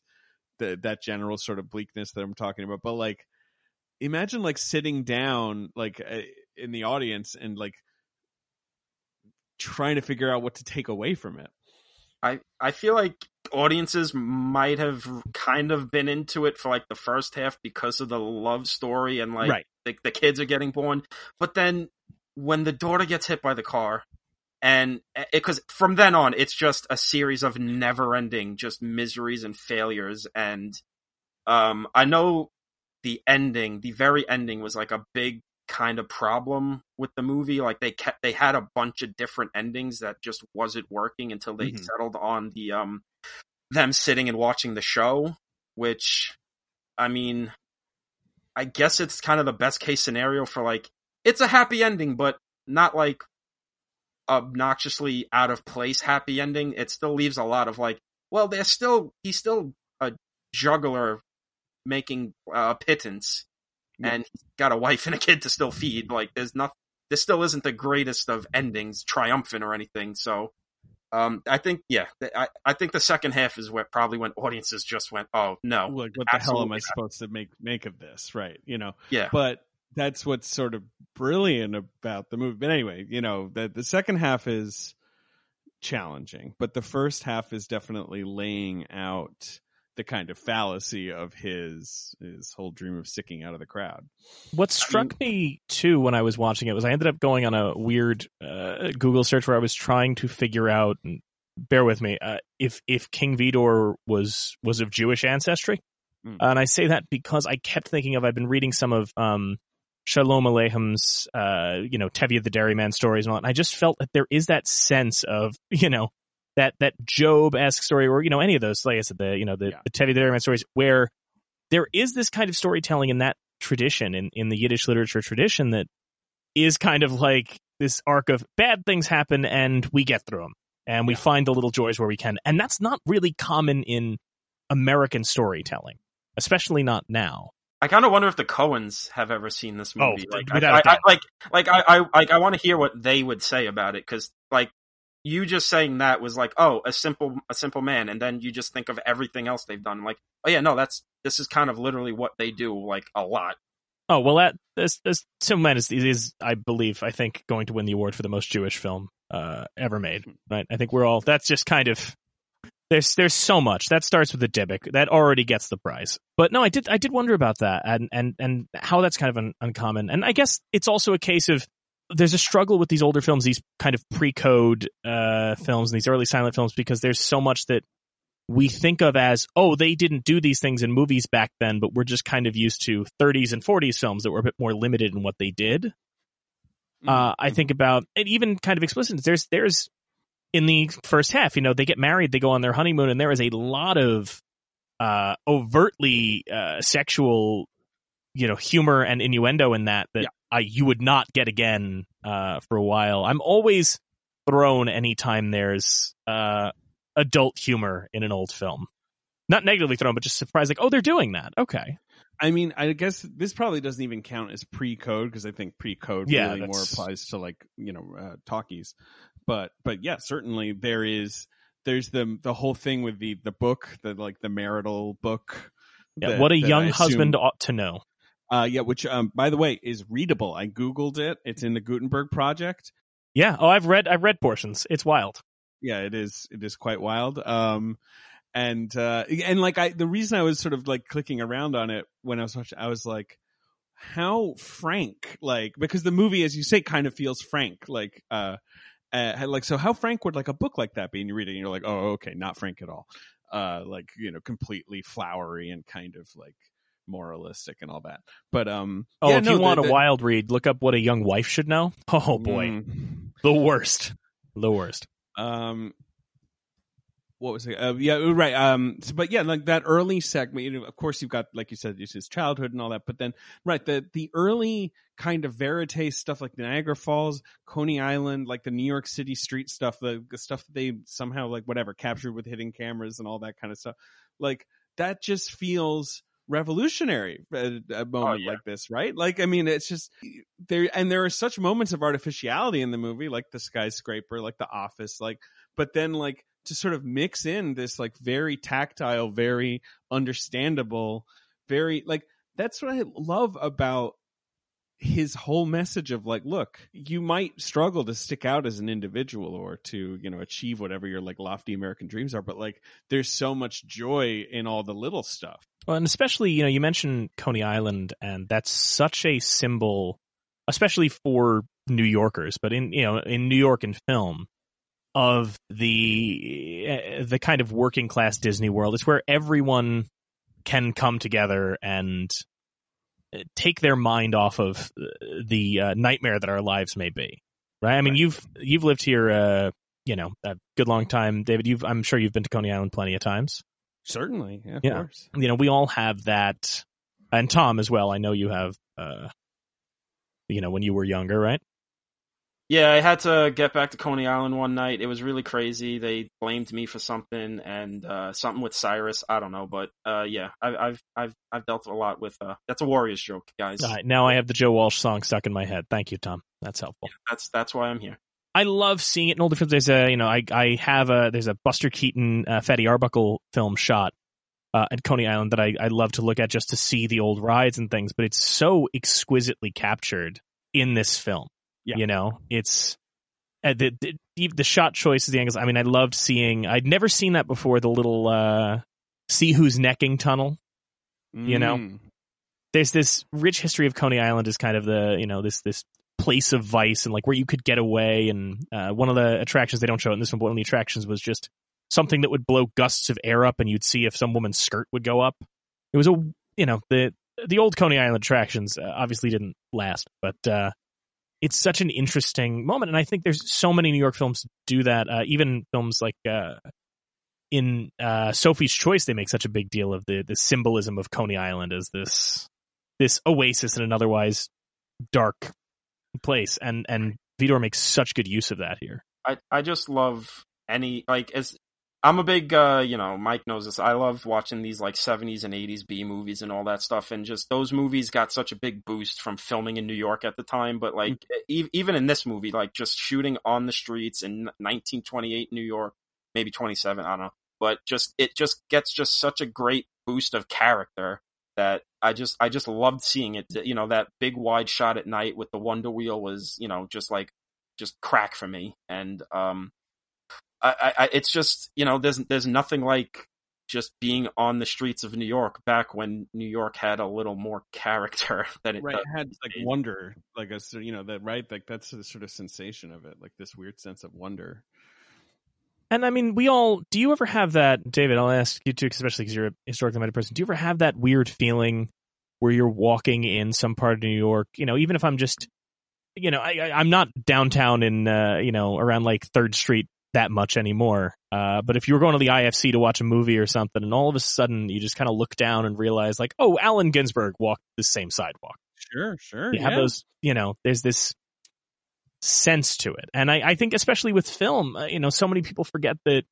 the that general sort of bleakness that i'm talking about. But like imagine like sitting down like uh, in the audience and like trying to figure out what to take away from it. I I feel like audiences might have kind of been into it for like the first half because of the love story and like Right. the, the kids are getting born, but then when the daughter gets hit by the car, and because from then on it's just a series of never-ending just miseries and failures, and um I know the ending, the very ending was like a big kind of problem with the movie. Like they kept they had a bunch of different endings that just wasn't working until they Mhm. settled on the um them sitting and watching the show, which I mean I guess it's kind of the best case scenario for like it's a happy ending, but not like obnoxiously out of place happy ending. It still leaves a lot of like, well, they're still he's still a juggler making uh, pittance, Yeah. and he's got a wife and a kid to still feed. Like, there's not this still isn't the greatest of endings, triumphant or anything. So, Um, I think yeah, I, I think the second half is where probably when audiences just went, oh no, like what the hell am I not. supposed to make make of this? Right? You know, yeah, but that's what's sort of brilliant about the movie. But anyway, you know, the the second half is challenging, but the first half is definitely laying out the kind of fallacy of his his whole dream of sticking out of the crowd. What struck me too when I was watching it was I ended up going on a weird uh, Google search where I was trying to figure out. And bear with me uh, if if King Vidor was was of Jewish ancestry, Mm. and I say that because I kept thinking of I've been reading some of um, Shalom Aleichem's uh, you know Tevye the Dairyman stories and all, that, and I just felt that there is that sense of *laughs* you know that that Job esque story or you know any of those like I said the you know the, Yeah. the Tevye the Dairyman stories where there is this kind of storytelling in that tradition in, in the Yiddish literature tradition that is kind of like this arc of bad things happen and we get through them and we find the little joys where we can. And that's not really common in American storytelling, especially not now. I kind of wonder if the Coens have ever seen this Oh, movie. like, without I, I. I, like, like I, I, like, I want to hear what they would say about it because, like, you just saying that was like, oh, a simple, a simple man, and then you just think of everything else they've done. Like, oh yeah, no, that's this is kind of literally what they do, like a lot. Oh, well, that, this, this Simple Man is, is, I believe, I think, going to win the award for the most Jewish film, uh, ever made, right? I think we're all, that's just kind of, there's, there's so much. That starts with the Dybbuk. That already gets the prize. But no, I did, I did wonder about that and, and, and how that's kind of un, uncommon. And I guess it's also a case of, there's a struggle with these older films, these kind of pre-code, uh, films and these early silent films because there's so much that we think of as, oh, they didn't do these things in movies back then, but we're just kind of used to 30s and 40s films that were a bit more limited in what they did. Uh, I think about, and even kind of explicit, there's, there's, in the first half, you know, they get married, they go on their honeymoon, and there is a lot of, uh, overtly, uh, sexual, you know, humor and innuendo in that, that Yeah. I, you would not get again, uh, for a while. I'm always thrown anytime there's, uh, adult humor in an old film. Not negatively thrown, but just surprised, like, oh, they're doing that. Okay. I mean, I guess this probably doesn't even count as pre-code because I think pre-code Yeah, really more applies to like you know uh, talkies. But but yeah, certainly there is there's the the whole thing with the the book, the like the marital book. Yeah. that- what a young husband ought to know. Uh, yeah, which um by the way is readable. I googled it. It's in the Gutenberg project. Yeah. Oh, I've read, I've read portions. It's wild. yeah it is it is quite wild um and uh and like i the reason i was sort of like clicking around on it when i was watching i was like how frank like because the movie as you say kind of feels frank like uh, uh like so how frank would like a book like that be and you read it and you're like oh okay not frank at all uh like you know completely flowery and kind of like moralistic and all that but um Oh, yeah, if no, you the- want the- a wild read, look up what a young wife should know. *laughs* Oh boy, Mm. the worst, the worst. um what was it uh, yeah right um so, but yeah like that early segment you know of course you've got like you said it's his childhood and all that but then right the the early kind of verite stuff like niagara falls coney island like the new york city street stuff the, the stuff that they somehow like whatever captured with hidden cameras and all that kind of stuff like that just feels revolutionary at a oh, moment yeah. like this right like i mean it's just there and there are such moments of artificiality in the movie like the skyscraper like the office like but then like to sort of mix in this like very tactile very understandable very like that's what i love about his whole message of like look you might struggle to stick out as an individual or to you know achieve whatever your like lofty american dreams are but like there's so much joy in all the little stuff Well, and especially you know you mentioned Coney Island, and that's such a symbol, especially for New Yorkers, but in you know in New York and film of the uh, the kind of working class Disney world. It's where everyone can come together and take their mind off of uh, the uh, nightmare that our lives may be. Right? I mean, Right. you've you've lived here, uh, you know, a good long time, David. You've I'm sure you've been to Coney Island plenty of times. certainly yeah, of Yeah. course You know, we all have that, and Tom as well. I know you have. Uh, you know, when you were younger, right? Yeah, I had to get back to Coney Island one night. It was really crazy. They blamed me for something and uh, something with Cyrus. I don't know, but uh, yeah, I, I've I've I've dealt a lot with. Uh, that's a Warriors joke, guys. All right, now I have the Joe Walsh song stuck in my head. Thank you, Tom. That's helpful. That's that's why I'm here. I love seeing it in older films. There's a, you know, I I have a there's a Buster Keaton, uh, Fatty Arbuckle film shot uh, at Coney Island that I I love to look at just to see the old rides and things. But it's so exquisitely captured in this film. Yeah. You know, it's uh, the, the the shot choices, the angles. I mean, I loved seeing. I'd never seen that before. The little uh, see who's necking tunnel. You know? Mm. There's this rich history of Coney Island as kind of the you know this this place of vice and like where you could get away. And uh, one of the attractions they don't show it in this one, but one of the attractions was just something that would blow gusts of air up, and you'd see if some woman's skirt would go up. It was a you know the the old Coney Island attractions uh, obviously didn't last, but uh, it's such an interesting moment, and I think there's so many New York films do that. Uh, even films like uh, in uh, Sophie's Choice, they make such a big deal of the the symbolism of Coney Island as this this oasis in an otherwise dark place, and and Vidor makes such good use of that here. I I just love any like as I'm a big uh you know Mike knows this. I love watching these like 70s and 80s B movies and all that stuff, and just those movies got such a big boost from filming in New York at the time. But like e- even in this movie, like just shooting on the streets in 1928 New York, maybe 27, I don't know. But just it just gets just such a great boost of character that I just I just loved seeing it. You know that big wide shot at night with the Wonder Wheel was you know just like just crack for me, and um, I, I, I it's just you know there's there's nothing like just being on the streets of New York back when New York had a little more character *laughs* than it Right, does. it had like wonder, like a sort- you know that right, like that's the sort of sensation of it, like this weird sense of wonder. And I mean, we all. Do you ever have that, David? I'll ask you too, especially because you're a historically minded person. Do you ever have that weird feeling where you're walking in some part of New York? You know, even if I'm just, you know, I, I, I'm not downtown in, uh, you know, around like Third Street that much anymore. Uh, but if you were going to the IFC to watch a movie or something, and all of a sudden you just kind of look down and realize, like, oh, Allen Ginsberg walked the same sidewalk. Sure, sure. You have those, you know, there's this sense to it. And I, I think especially with film, uh, you know, so many people forget that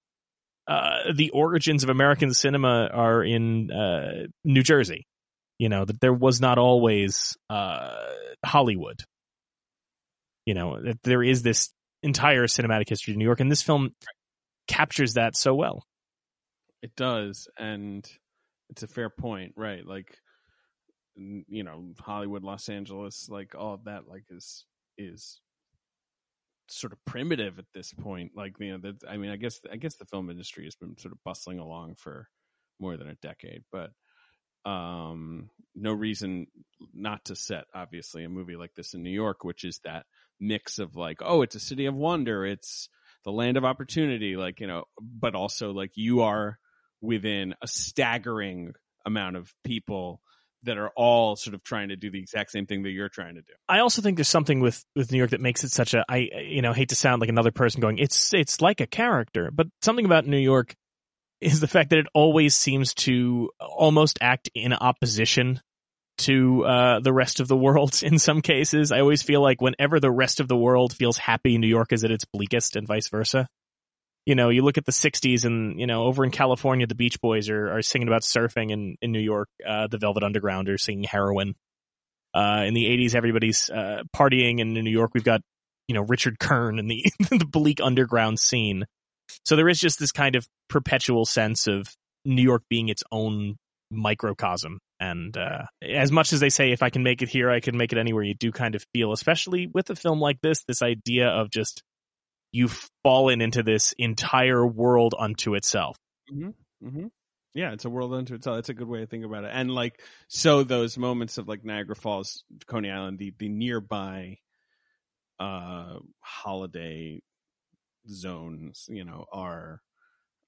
uh, the origins of American cinema are in uh, New Jersey. You know, that there was not always uh, Hollywood. You know, that there is this entire cinematic history of New York, and this film captures that so well. It does, and it's a fair point, right? Like, you know, Hollywood, Los Angeles, like all of that, like is is sort of primitive at this point. Like, you know, that I mean, I guess I guess the film industry has been sort of bustling along for more than a decade, but um no reason not to set obviously a movie like this in New York which is that mix of like oh it's a city of wonder it's the land of opportunity like you know but also like you are within a staggering amount of people that are all sort of trying to do the exact same thing that you're trying to do. I also think there's something with with New York that makes it such a I you know hate to sound like another person going it's it's like a character, but something about New York is the fact that it always seems to almost act in opposition to uh, the rest of the world. *laughs* In some cases, I always feel like whenever the rest of the world feels happy, New York is at its bleakest, and vice versa. You know, you look at the '60s, and you know, over in California, the Beach Boys are are singing about surfing, and in New York, uh, the Velvet Underground are singing heroin. Uh, in the 80s, everybody's uh, partying, and in New York, we've got you know Richard Kern and the *laughs* the bleak underground scene. So there is just this kind of perpetual sense of New York being its own microcosm. And uh, as much as they say, if I can make it here, I can make it anywhere, you do kind of feel, especially with a film like this, this idea of just you've fallen into this entire world unto itself. Mm-hmm. Yeah, it's a world unto itself. That's a good way to think about it. And like, so those moments of like Niagara Falls, Coney Island, the the nearby uh holiday zones, you know, are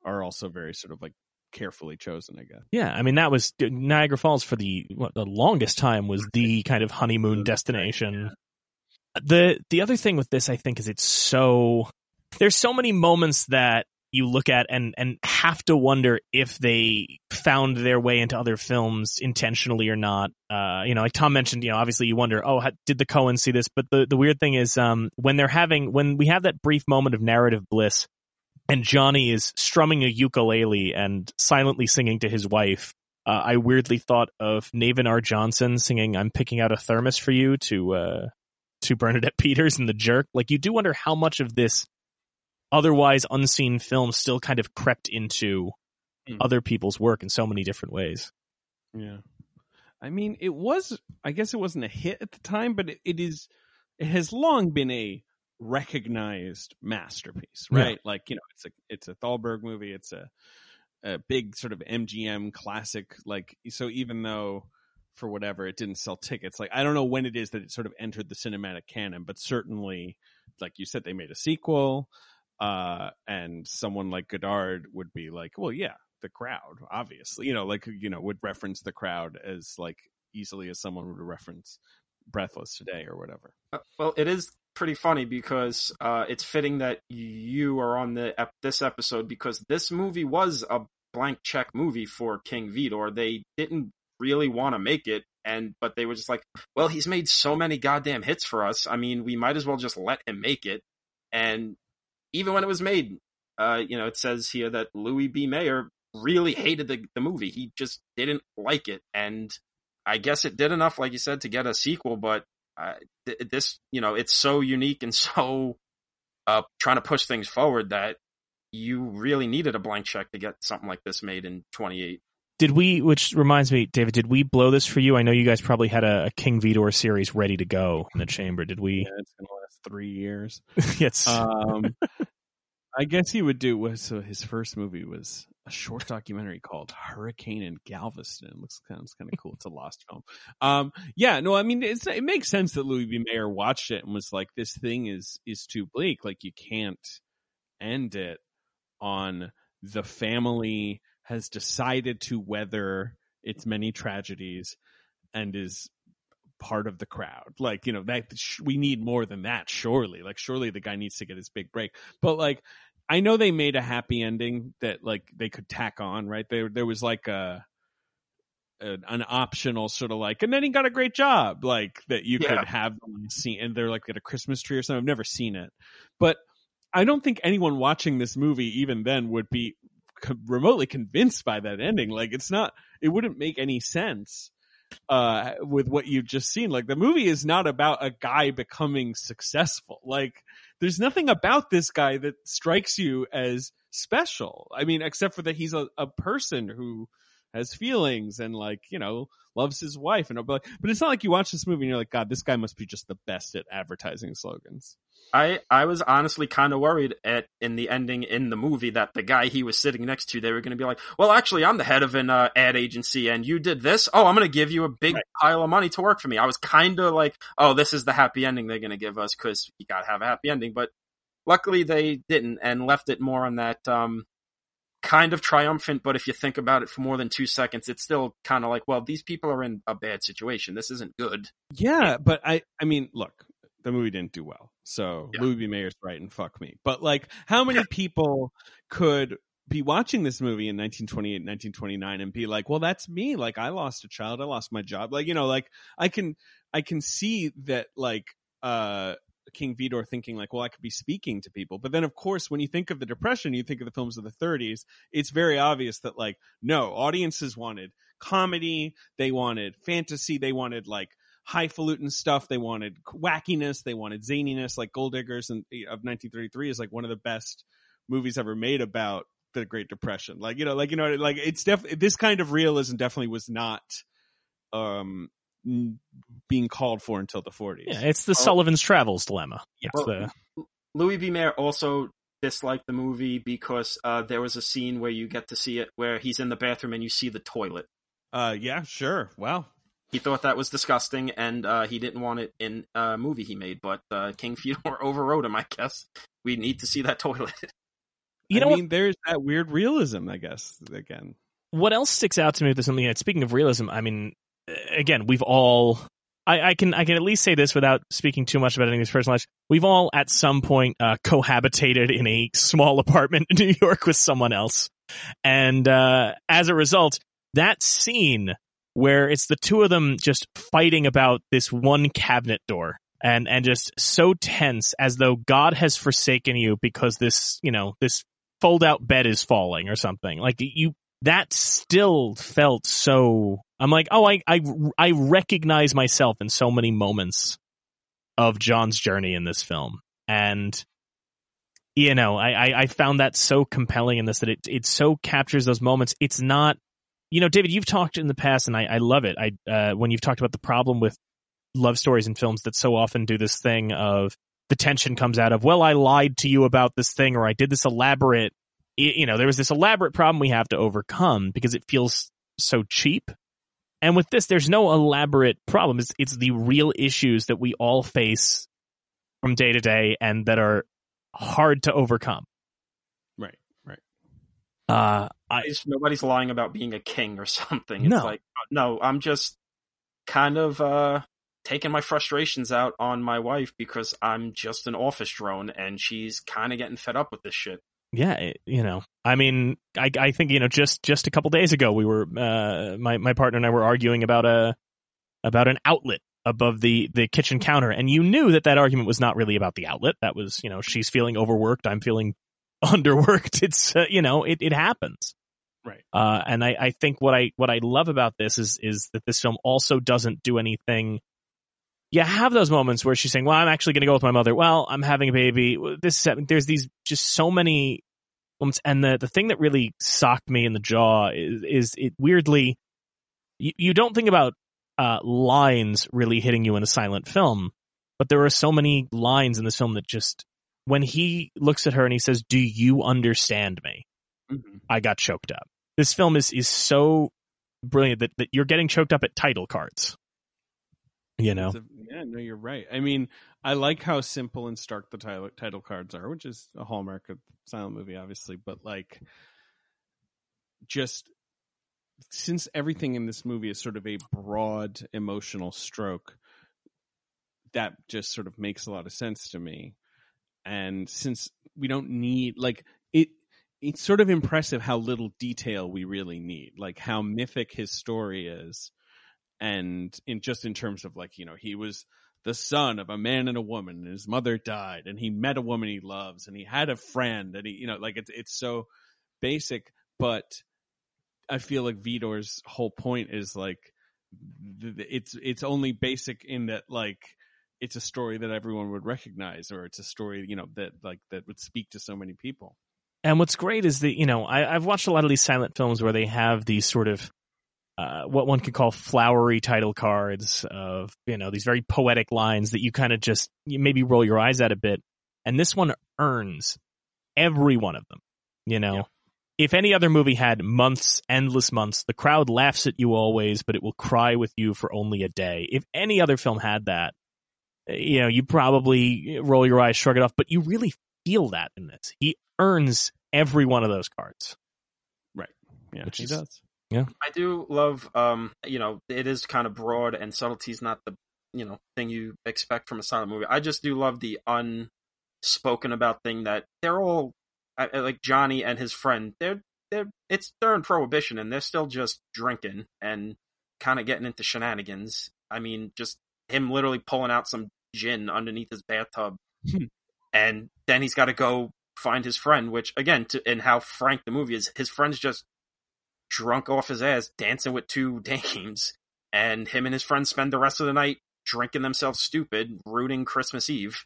are also very sort of like carefully chosen, I guess. Yeah, I mean that was Niagara Falls for the what, the longest time was the kind of honeymoon destination. The the other thing with this I think is it's so there's so many moments that you look at and and have to wonder if they found their way into other films intentionally or not. Uh, you know, like Tom mentioned, you know, obviously you wonder, oh, how, did the Coen see this? But the the weird thing is, um, when they're having when we have that brief moment of narrative bliss, and Johnny is strumming a ukulele and silently singing to his wife. Uh, I weirdly thought of Navin R. Johnson singing "I'm picking out a thermos for you" to uh, to Bernadette *laughs* Peters and The Jerk, like you do wonder how much of this otherwise unseen film still kind of crept into Hmm. other people's work in so many different ways. Yeah. I mean, it was, I guess it wasn't a hit at the time, but it, it is, it has long been a recognized masterpiece, Yeah. right? Like, you know, it's a, it's a Thalberg movie. It's a, a big sort of MGM classic. Like, so even though for whatever it didn't sell tickets, like, I don't know when it is that it sort of entered the cinematic canon, but certainly, like you said, they made a sequel. Uh, and someone like Godard would be like, well, yeah, the crowd, obviously, you know, like, you know, would reference the crowd as like easily as someone would reference Breathless today or whatever. Uh, Well, it is pretty funny because uh, it's fitting that you are on the ep- this episode because this movie was a blank check movie for King Vidor. They didn't really want to make it, and but they were just like, "Well, he's made so many goddamn hits for us. I mean, we might as well just let him make it." And even when it was made, uh, you know, it says here that Louis B. Mayer really hated the the movie. He just didn't like it, and I guess it did enough, like you said, to get a sequel. But uh, th- this, you know, it's so unique and *laughs* so uh, trying to push things forward that you really needed a blank check to get something like this made in 28. Did we, which reminds me, David, did we blow this for you? I know you guys probably had a, a King Vidor series ready to go in the chamber. Did we? Yeah, it's going to last three years. *laughs* yes. Um, *laughs* I guess he would do was so his first movie was a short documentary called Hurricane in Galveston. It looks sounds kind of cool. It's a lost film. Um, yeah, no, I mean it makes sense that Louis B. Mayer watched it and was like, "This thing is is too bleak. Like you can't end it on the family has decided to weather its many tragedies and is part of the crowd. Like, you know, that we need more than that, surely. Like, surely the guy needs to get his big break. But like, I know they made a happy ending that like they could tack on, right? There, there was like a, an, an optional sort of like, and then he got a great job, like that you Yeah. could have seen, and they're like at a Christmas tree or something. I've never seen it, but I don't think anyone watching this movie even then would be co- remotely convinced by that ending. Like, it's not, it wouldn't make any sense uh with what you've just seen like the movie is not about a guy becoming successful like there's nothing about this guy that strikes you as special. I mean except for that he's a, a person who has feelings and like you know loves his wife and but, but it's not like you watch this movie and you're like god this guy must be just the best at advertising slogans I I was honestly kind of worried at in the ending in the movie that the guy he was sitting next to they were going to be like, well, actually, I'm the head of an uh, ad agency, and you did this. Oh, I'm going to give you a big Right. pile of money to work for me. I was kind of like, oh, this is the happy ending they're going to give us because you got to have a happy ending. But luckily, they didn't and left it more on that um, kind of triumphant. But if you think about it for more than two seconds, it's still kind of like, well, these people are in a bad situation. This isn't good. Yeah, but I I mean, look, the movie didn't do well. So Yeah. Louis B. Mayer's right and fuck me. But like how many people could be watching this movie in 1928 1929 and be like, "Well, that's me. Like I lost a child, I lost my job." Like, you know, like I can I can see that like uh King Vidor thinking like, well, I could be speaking to people. But then, of course, when you think of the Depression, you think of the films of the 30s. It's very obvious that like, no, audiences wanted comedy, they wanted fantasy, they wanted like highfalutin stuff. They wanted wackiness. They wanted zaniness. Like Gold Diggers and of 1933 is like one of the best movies ever made about the Great Depression. Like you know, like you know, like it's def this kind of realism definitely was not um being called for until the 40s. yeah, it's the Sullivan's Travels dilemma. Yes. Well, the, Louis B. Mayer also disliked the movie because uh, there was a scene where you get to see it where he's in the bathroom and you see the toilet. Uh, yeah, sure. Wow. He thought that was disgusting and uh, he didn't want it in a movie he made, but uh, King *laughs* Vidor overrode him, I guess. We need to see that toilet. *laughs* you I know what? mean, there's that weird realism, I guess. Again, what else sticks out to me with this something speaking of realism i mean again we've all I, I can I can at least say this without speaking too much about any of these personal lives. We've all at some point uh, cohabitated in a small *laughs* apartment in New York with someone else, and uh, as a result, that scene where it's the two of them just fighting about this one cabinet door and and just so tense as though God has forsaken you because this you know this fold out bed is falling or something like you that still felt so I'm like, oh, I, I, I recognize myself in so many moments of John's journey in this film. And you know, I, I, I found that so compelling in this that it it so captures those moments. It's not you know, David, you've talked in the past and I, I love it. I uh, when you've talked about the problem with love stories and films that so often do this thing of the tension comes out of, well, I lied to you about this thing or I did this elaborate you know, there was this elaborate problem we have to overcome because it feels so cheap. And with this, there's no elaborate problem. It's, it's the real issues that we all face from day to day and that are hard to overcome. Right, right. Uh, I, Nobody's, nobody's lying about being a king or *laughs* something. It's No. like, no, I'm just kind of uh, taking my frustrations out on my wife because I'm just an office drone and she's kind of getting fed up with this shit. Yeah, it, you know, I mean, I, I think, you know, just, just a couple days ago, we were, uh, my, my partner and I were arguing about a, about an outlet above the, the kitchen counter. And you knew that that argument was not really about the outlet. That was, you know, she's feeling overworked. I'm feeling *laughs* underworked. It's, uh, you know, it, it happens. Right. Uh, and I, I think what I, what I love about this is, is that this film also doesn't do anything. You have those moments where she's saying, well, I'm actually going to go with my mother. Well, I'm having a baby. This is, there's these just so many moments. And the, the thing that really socked me in the jaw is, is it weirdly, you, you don't think about, uh, lines really hitting you in a silent film, but there are so many lines in this film that just, when he looks at her and he says, do you understand me? Mhm. I got choked up. This film is is so brilliant that, that you're getting choked up at title cards. You know, a- yeah, no, you're right. I mean, I like how simple and stark the title title cards are, which is a hallmark of silent movie, obviously. But like, just since everything in this movie is sort of a broad emotional stroke, that just sort of makes a lot of sense to me. And since we don't need like it, it's sort of impressive how little detail we really need, like how mythic his story is and in just in terms of like you know he was the son of a man and a woman and his mother died and he met a woman he loves and he had a friend and he you know like it's it's so basic but i feel like Vidor's whole point is like it's it's only basic in that like it's a story that everyone would recognize or it's a story you know that like that would speak to so many people. And what's great is that you know I, I've watched a lot of these silent films where they have these sort of uh, what one could call flowery title cards of you know these very poetic lines that you kind of just you maybe roll your eyes at a bit, and this one earns every one of them. You know, Yeah. if any other movie had months, endless months, the crowd laughs at you always, but it will cry with you for only a day. If any other film had that, eh, you know, you probably roll your eyes, shrug it off, but you really feel that in this. He earns every one of those cards. Right. Yeah Which he is- does I do love, um, you know, it is kind of broad and subtlety's not the, you know, thing you expect from a silent movie. I just do love the unspoken about thing that they're all like Johnny and his friend. They're they're it's they're in prohibition and they're still just drinking and kind of getting into shenanigans. I mean, just him literally pulling out some gin underneath his bathtub, and then he's got to go find his friend. Which again, to, and how frank the movie is, his friend's just drunk off his ass, dancing with two *laughs* dames, and him and his friends spend the rest of the night drinking themselves stupid, rooting Christmas Eve.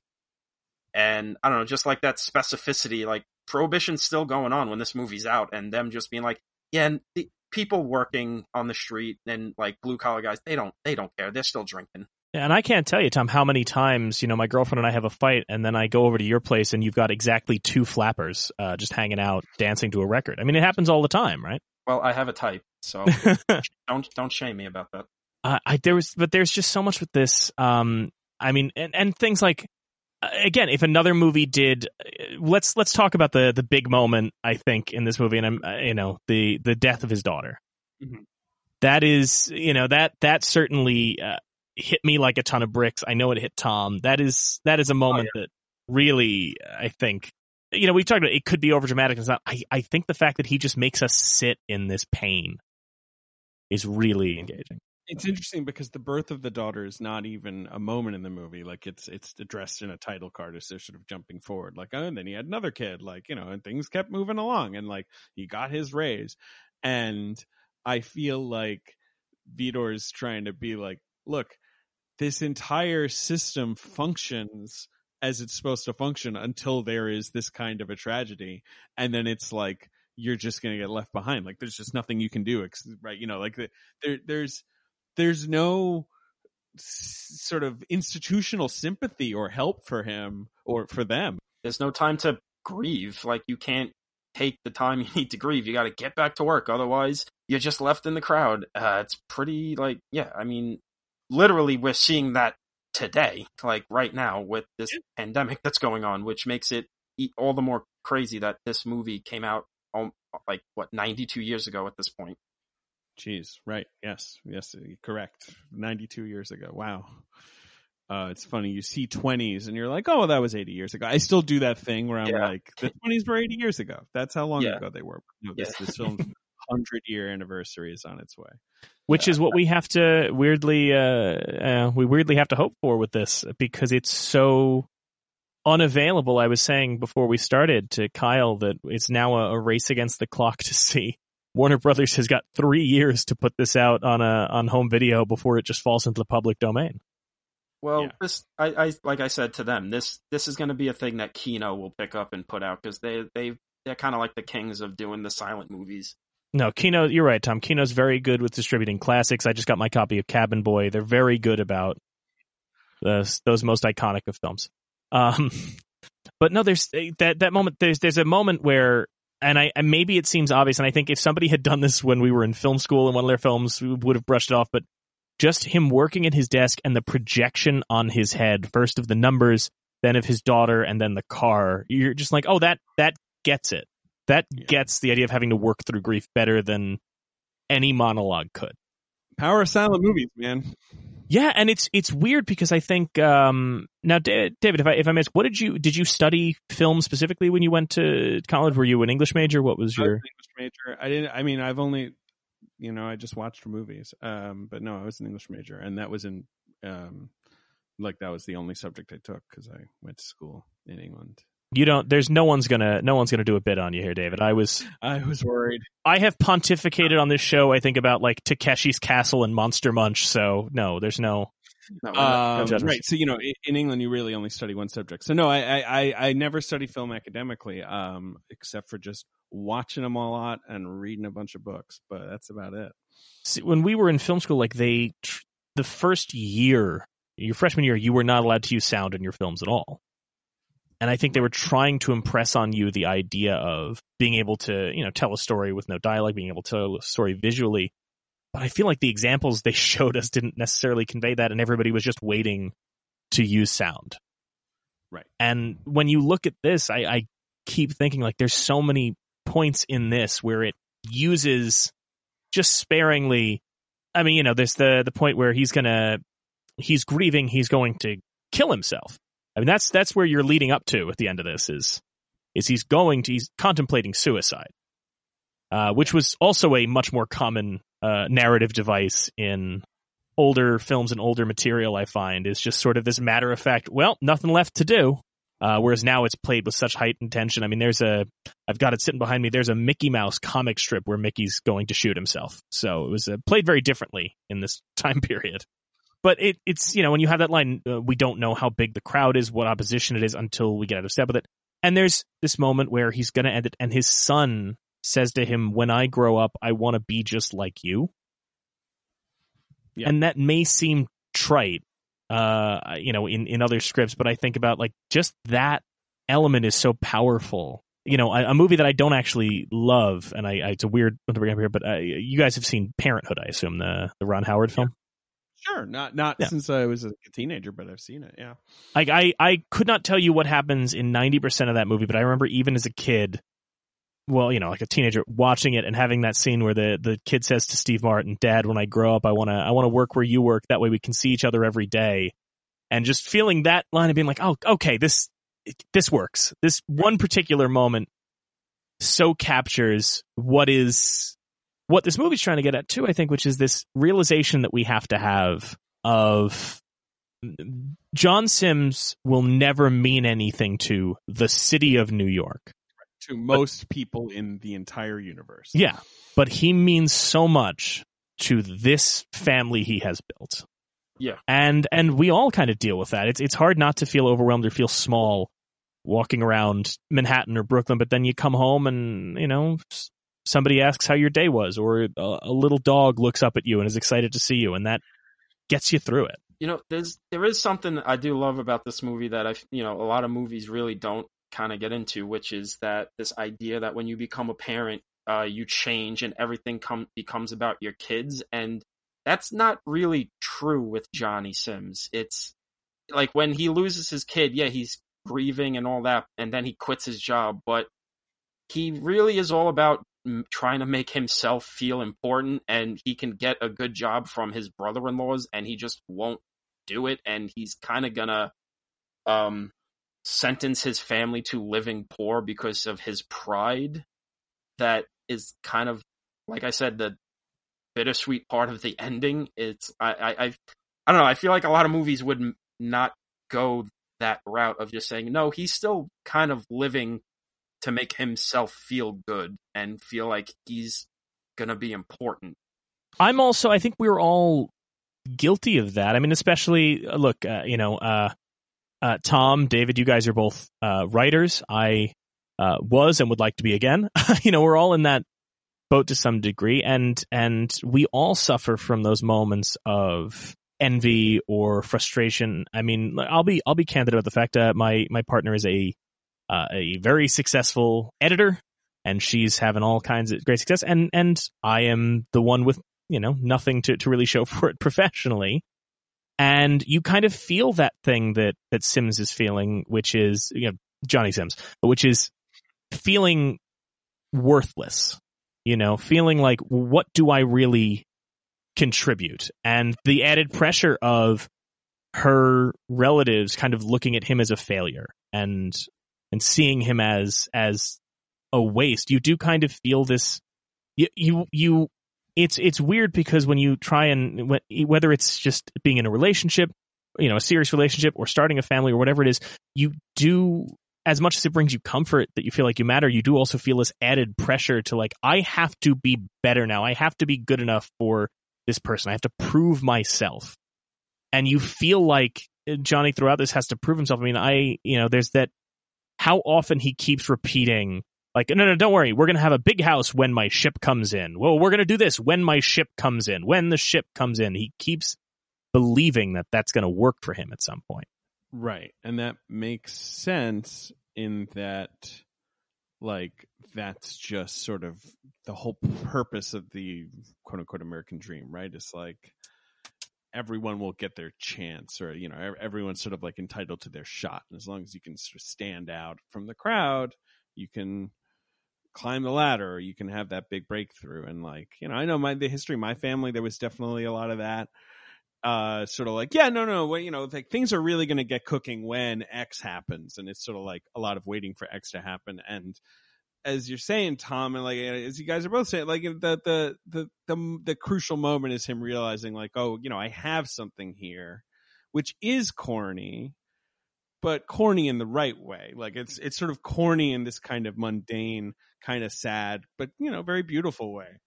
And I don't know, just like that specificity, like prohibition's still going on when this movie's out, and them just being like, yeah, and the people working on the street and like blue collar guys, they don't, they don't care, they're still drinking. And I can't tell you, Tom, how many times, you know, my girlfriend and I have a fight and then I go over to your place and you've got exactly two flappers, uh, just hanging out, dancing to a record. I mean, it happens all the time, right? Well, I have a type, so *laughs* don't don't shame me about that. uh, I, there was, but there's just so much with this. Um, I mean, and, and things like, uh, again, if another movie did, uh, let's, let's talk about the, the big moment, I think, in this movie. And I'm, uh, you know, the, the death of his daughter. Mhm. That is, you know, that, that certainly, uh, hit me like a ton of bricks. I know it hit Tom. That is, that is a moment that really, I think, you know, we talked about it could be over dramatic and stuff. I, I think the fact that he just makes us sit in this pain is really engaging. it's interesting because the birth of the daughter is not even a moment in the movie. Like it's it's addressed in a title card as they're sort of jumping forward. Like, oh, and then he had another kid. Like, you know, and things kept moving along, and like he got his raise. And I feel like Vidor's trying to be like, look, this entire system functions as it's supposed to function until there is this kind of a tragedy and then it's like you're just going to get left behind like there's just nothing you can do right you know like the, there there's there's no s- sort of institutional sympathy or help for him or for them There's no time to grieve. Like you can't take the time *laughs* you need to grieve. You got to get back to work. Otherwise, you're just left in the crowd. Uh, it's pretty like, yeah, I mean, literally we're seeing that today, like right now with this pandemic that's going on, which makes it all the more crazy that this movie came out like what 92 years ago at this point. Jeez, right. Yes. Yes, correct. 92 years ago. Wow. Uh, it's funny. You see 20s and you're like, oh, well, that was 80 years ago. I still do that thing where I'm Yeah. like, the 20s were 80 years ago. That's how long Yeah. ago they were. No, Yeah. this, this *laughs* film's 100 year anniversary is on its way. which is what we have to weirdly uh, uh we weirdly have to hope for with this because it's so unavailable i was saying before we started to kyle that it's now a, a race against the clock to see *laughs* warner brothers has got three years to put this out on a on home video before it just falls into the public domain Well, Yeah. this I, I like I said to them, this this is going to be a thing that Kino will pick up and put out because they they they're kind of like the kings of doing the silent movies. No kino you're right tom. Kino's very good with distributing classics. I just got my copy of cabin boy. They're very good about those those most iconic of films. Um *laughs* but no there's that that moment there's there's a moment where and I and maybe it seems obvious and I think if somebody had done this when we were in film school in one of their films we would have brushed it off but just him working at his desk and the projection on his head first of the numbers then of his daughter and then the car you're just like oh that that gets it that Yeah. gets the idea of having to work through grief better than any monologue could Power of silent movies, man. yeah, and it's it's weird because I think um, now, Da- David, if I if I miss, what did you did you study film specifically when you went to college? Were you an English major? What was I was your an English major. I didn't. I mean, I've only, you know, I just watched movies. Um, but no, I was an English major, and that was in, um, like that was the only subject I took because I went to school in England. You don't? There's no one's gonna no one's gonna do a bit on you here, David. I was I was worried. I have pontificated on this show. I think about like Takeshi's Castle and Monster Munch. So no, there's no. No, not- Um, judgments. right. So you know, in England, you really only study one subject. So no, I I I, I never study film academically, um, except for just watching them a lot and reading a bunch of books. But that's about it. See, when we were in film school, like they tr- the first year, your freshman year, you were not allowed to use sound in your films at all. And I think they were trying to impress on you the idea of being able to, you know, tell a story with no dialogue, being able to tell a story visually. But I feel like the examples they *laughs* showed us didn't necessarily convey that, and everybody was just waiting to use sound. Right. And when you look at this, I, I keep thinking like there's so many points in this where it uses just sparingly. I mean, you know, there's the the point where he's gonna he's grieving, he's going to kill himself. I mean, that's that's where you're leading up to at the end of this is is he's going to he's contemplating suicide, uh, which was also a much more common uh, narrative device in older films and older material. I find is just sort of this matter of fact. Well, nothing left to do. Uh, whereas now it's played with such heightened tension. I mean, there's a, I've got it sitting behind me. There's a Mickey Mouse comic strip where Mickey's going to shoot himself. So it was uh, played very differently in this *laughs* time period. But it, it's, you know, when you have that line, uh, we don't know how big the crowd is, what opposition it is until we get out of step with it. And there's this moment where he's going to end it and his son says to him, when I grow up, I want to be just like you. Yeah. And that may seem trite, uh, you know, in, in other scripts, but I think about like just that element is so powerful. You know, a, a movie that I don't actually love, and I, I it's a weird one to bring up here, but uh, you guys have seen Parenthood, I assume the the Ron Howard film. Sure, not not Yeah. since I was a teenager, but I've seen it. Yeah. Like I, I could not tell you what happens in ninety percent of that movie, but I remember even as a kid, well, you know, like a teenager, watching it and having that scene where the the kid says to Steve Martin, "Dad, when I grow up, I want to I want to work where you work. That way we can see each other every day." And just feeling that line and being like, "Oh, okay, this this works." This one particular moment so captures what is what this movie's trying to get at too. I think, which is this realization that we have to have of John Sims will never mean anything to the city of New York. To most people in the entire universe. Yeah, but he means so much to this family he has built. Yeah. And and we all kind of deal with that. It's it's hard not to feel overwhelmed or feel small walking around Manhattan or Brooklyn, but then you come home and, you know, somebody asks how your day was or a, a little dog looks up at you and is excited to see you and that gets you through it. You know, there's there is something I do love about this movie that I you know, a lot of movies really don't kind of get into, which is that this idea that when you become a parent, uh, you change and everything come becomes about your kids and that's not really true with Johnny Sims. It's like when he loses his kid, yeah, he's grieving and all that, and then he quits his job, but he really is all about trying to make himself feel important and he can get a good job from his brother-in-laws and he just won't do it and he's kind of gonna um sentence his family to living poor because of his pride that is kind of like I said the bittersweet part of the ending. It's I I I, I don't know I feel like a lot of movies would not go that route of just saying no he's still kind of living to make himself feel good and feel like he's gonna be important I'm also I think we we're all guilty of that I mean especially look uh, you know uh uh, Tom, David, you guys are both uh, writers. I uh, was and would like to be again. *laughs* you know, we're all in that boat to some degree, and and we all suffer from those moments of envy or frustration. I mean, I'll be I'll be candid about the fact that my my partner is a uh, a very successful editor, and she's having all kinds of great success, and and I am the one with you know nothing to to really show *laughs* for it professionally. And you kind of feel that thing that that Sims is feeling, which is you know Johnny Sims, which is feeling worthless. You know, feeling like what do I really contribute, and the added pressure of her relatives kind of looking at him as a failure. And and seeing him as as a waste. You do kind of feel this. You you you it's it's weird because when you try and whether it's just being in a relationship, you know, a serious relationship or starting a family or whatever it is, you do as much as it brings you comfort that you feel like you matter, you do also feel this added pressure to like I have to be better now. I have to be good enough for this person. I have to prove myself. And you feel like uh, Johnny throughout this has to prove himself. I mean, I, you know, there's that how often he keeps repeating like, no, no, don't worry. We're going to have a big house when my ship comes in. Well, we're going to do this when my ship comes in. When the ship comes in, he keeps believing that that's going to work for him at some point. Right. And that makes sense in that, like, that's just sort of the whole purpose of the quote unquote American dream, right? It's like everyone will get their chance or, you know, everyone's sort of like entitled to their shot. And as long as you can sort of stand out from the crowd, you can climb the ladder or you can have that big breakthrough. And like you know i know my the history of my family there was definitely a lot of that uh sort of like yeah no no well, you know like things are really going to get cooking when x happens. And it's sort of like a lot of waiting for x to happen. And as you're saying tom and like as you guys are both saying like the the the the, the crucial moment is him realizing like oh you know i have something here which is corny but corny in the right way. Like it's it's sort of corny in this kind of mundane, kind of sad, but you know, very beautiful way.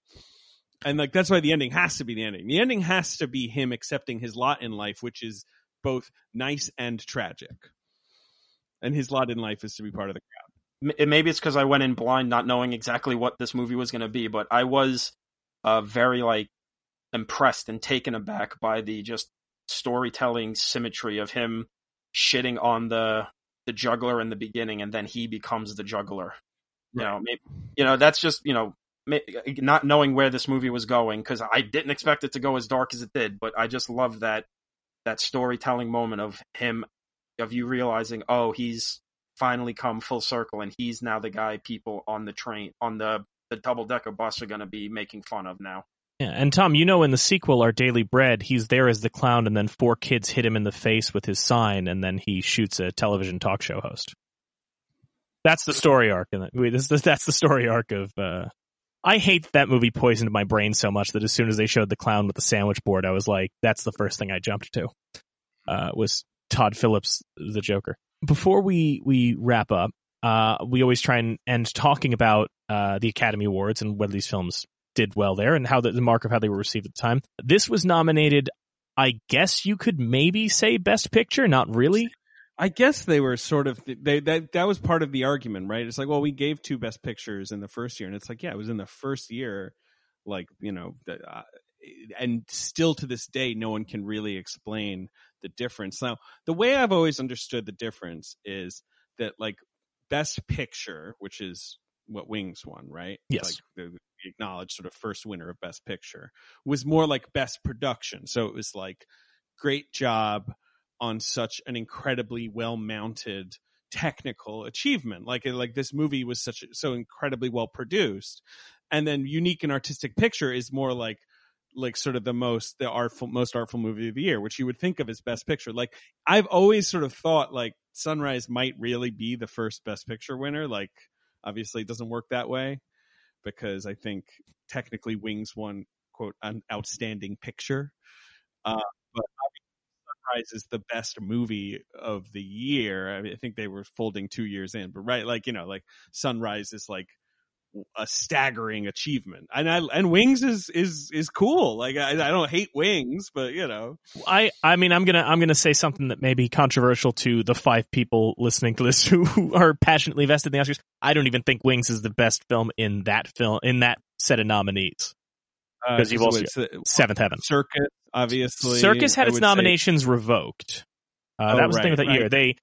And like that's why the ending has to be the ending. The ending has to be him accepting his lot in life, which is both nice and tragic. And his lot in life is to be part of the crowd. Maybe it's because I went in blind, not knowing exactly what this movie was going to be, but I was uh, very like impressed and taken aback by the just storytelling symmetry of him shitting on the the juggler in the beginning, and then he becomes the juggler. Right. You know, maybe, you know that's just you know not knowing where this movie was going because I didn't expect it to go as dark as it did, but I just love that that storytelling moment of him of you realizing, oh, he's finally come full circle and he's now the guy people on the train on the the double decker bus are going to be making fun of now. Yeah, and Tom, you know in the sequel, Our Daily Bread, he's there as the clown, and then four kids hit him in the face with his sign, and then he shoots a television talk show host. That's the story arc, and that's the story arc of. Uh, I hate that movie poisoned my brain so much that as soon as they showed the clown with the sandwich board, I was like, "That's the first thing I jumped to." Uh, was Todd Phillips the Joker? Before we we wrap up, uh, we always try and end talking about uh, the Academy Awards and whether these films did well there and how the, the mark of how they were received at the time. This was nominated I guess you could maybe say Best Picture. Not really. I guess they were sort of they that that was part of the argument, right? It's like, well, we gave two best pictures in the first year, and it's like, yeah, it was in the first year, like you know, uh, and still to this day, no one can really explain the difference. Now, the way I've always understood the difference is that like best picture, which is what Wings won, right? Yes. Like the, acknowledged sort of first winner of best picture was more like best production. So it was like great job on such an incredibly well mounted technical achievement. Like like this movie was such so incredibly well produced. And then unique and artistic picture is more like like sort of the most the artful most artful movie of the year, which you would think of as best picture. Like I've always sort of thought like Sunrise might really be the first best picture winner. Like obviously it doesn't work that way because I think technically Wings won quote an outstanding picture. Uh, but Sunrise is the best movie of the year. I, mean, I think they were folding two years in, but right, like you know, like Sunrise is like a staggering achievement, and I and Wings is is is cool. Like I, I don't hate Wings, but you know, I I mean I'm gonna I'm gonna say something that may be controversial to the five people listening to this *laughs* who are passionately vested in the Oscars. I don't even think Wings is the best film in that film in that set of nominees. Because you've also it's, uh, Seventh Heaven. Circus, obviously. Circus had I its would say- nominations revoked. Uh, Oh, that was the thing right, with that year. right,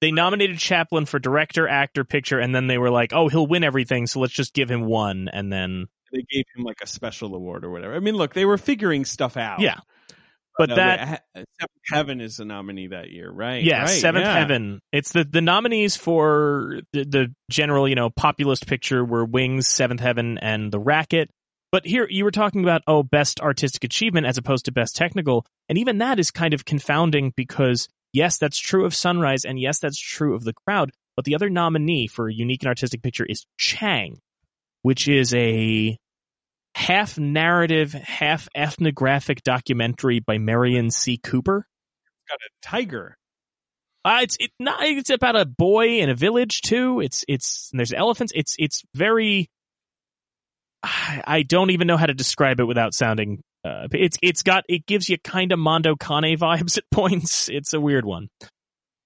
They nominated Chaplin for director, actor, picture, and then they were like, "Oh, he'll win everything, so let's just give him one." And then they gave him like a special award or whatever. I mean, look, they were figuring stuff out. yeah, but that Seventh Heaven is a nominee that year, right? yeah, right, Seventh yeah. Heaven. It's the the nominees for the, the general you know populist picture were Wings, Seventh Heaven, and The Racket. But here you were talking about oh best artistic achievement as opposed to best technical, and even that is kind of confounding because yes, that's true of Sunrise, and yes, that's true of The Crowd. But the other nominee for unique and artistic picture is Chang, which is a half narrative, half ethnographic documentary by Merian C. Cooper. Got a tiger. Uh, it's it not, it's about a boy in a village too. It's it's and there's elephants. It's it's very. I don't even know how to describe it without sounding. Uh, it's it's got it gives you kind of Mondo Cane vibes at points. It's a weird one,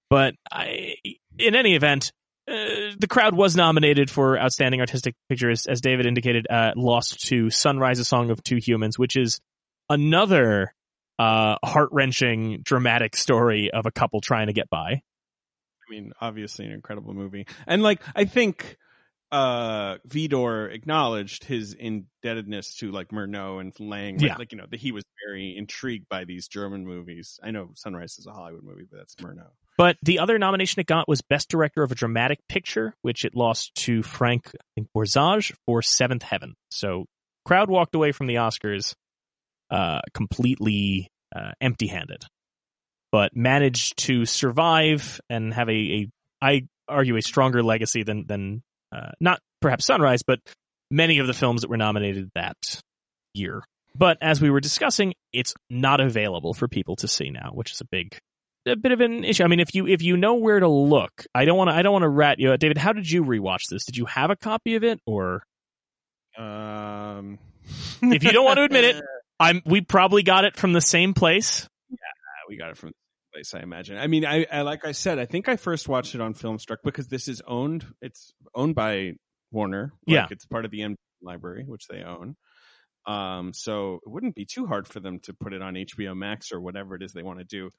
but I, in any event, uh, the crowd was nominated for outstanding artistic picture, as, as David indicated. Uh, lost to Sunrise: A Song of Two Humans, which is another uh, heart wrenching, dramatic story of a couple trying to get by. I mean, obviously an incredible movie. And like I think uh Vidor acknowledged his indebtedness to like Murnau and Lang. Like, Yeah. like you know, that he was very intrigued by these German movies. I know Sunrise is a Hollywood movie, but that's Murnau. But the other nomination it got was Best Director of a Dramatic Picture, which it lost to Frank Borzage for Seventh Heaven. So, crowd walked away from the Oscars uh, completely uh, empty-handed, but managed to survive and have a, a I argue, a stronger legacy than than uh, not perhaps Sunrise, but many of the films that were nominated that year. But as we were discussing, it's not available for people to see now, which is a big a bit of an issue. I mean, if you if you know where to look, I don't want to I don't want to rat you out, David. How did you rewatch this? Did you have a copy of it, or Um if you don't want to admit it, *laughs* I'm we probably got it from the same place. Yeah, we got it from place, I imagine. I mean, I, I like I said, I think I first watched it on Filmstruck because this is owned. It's owned by Warner. Like, Yeah. it's part of the M library, which they own. Um, so it wouldn't be too hard for them to put it on HBO Max or whatever it is they want to do.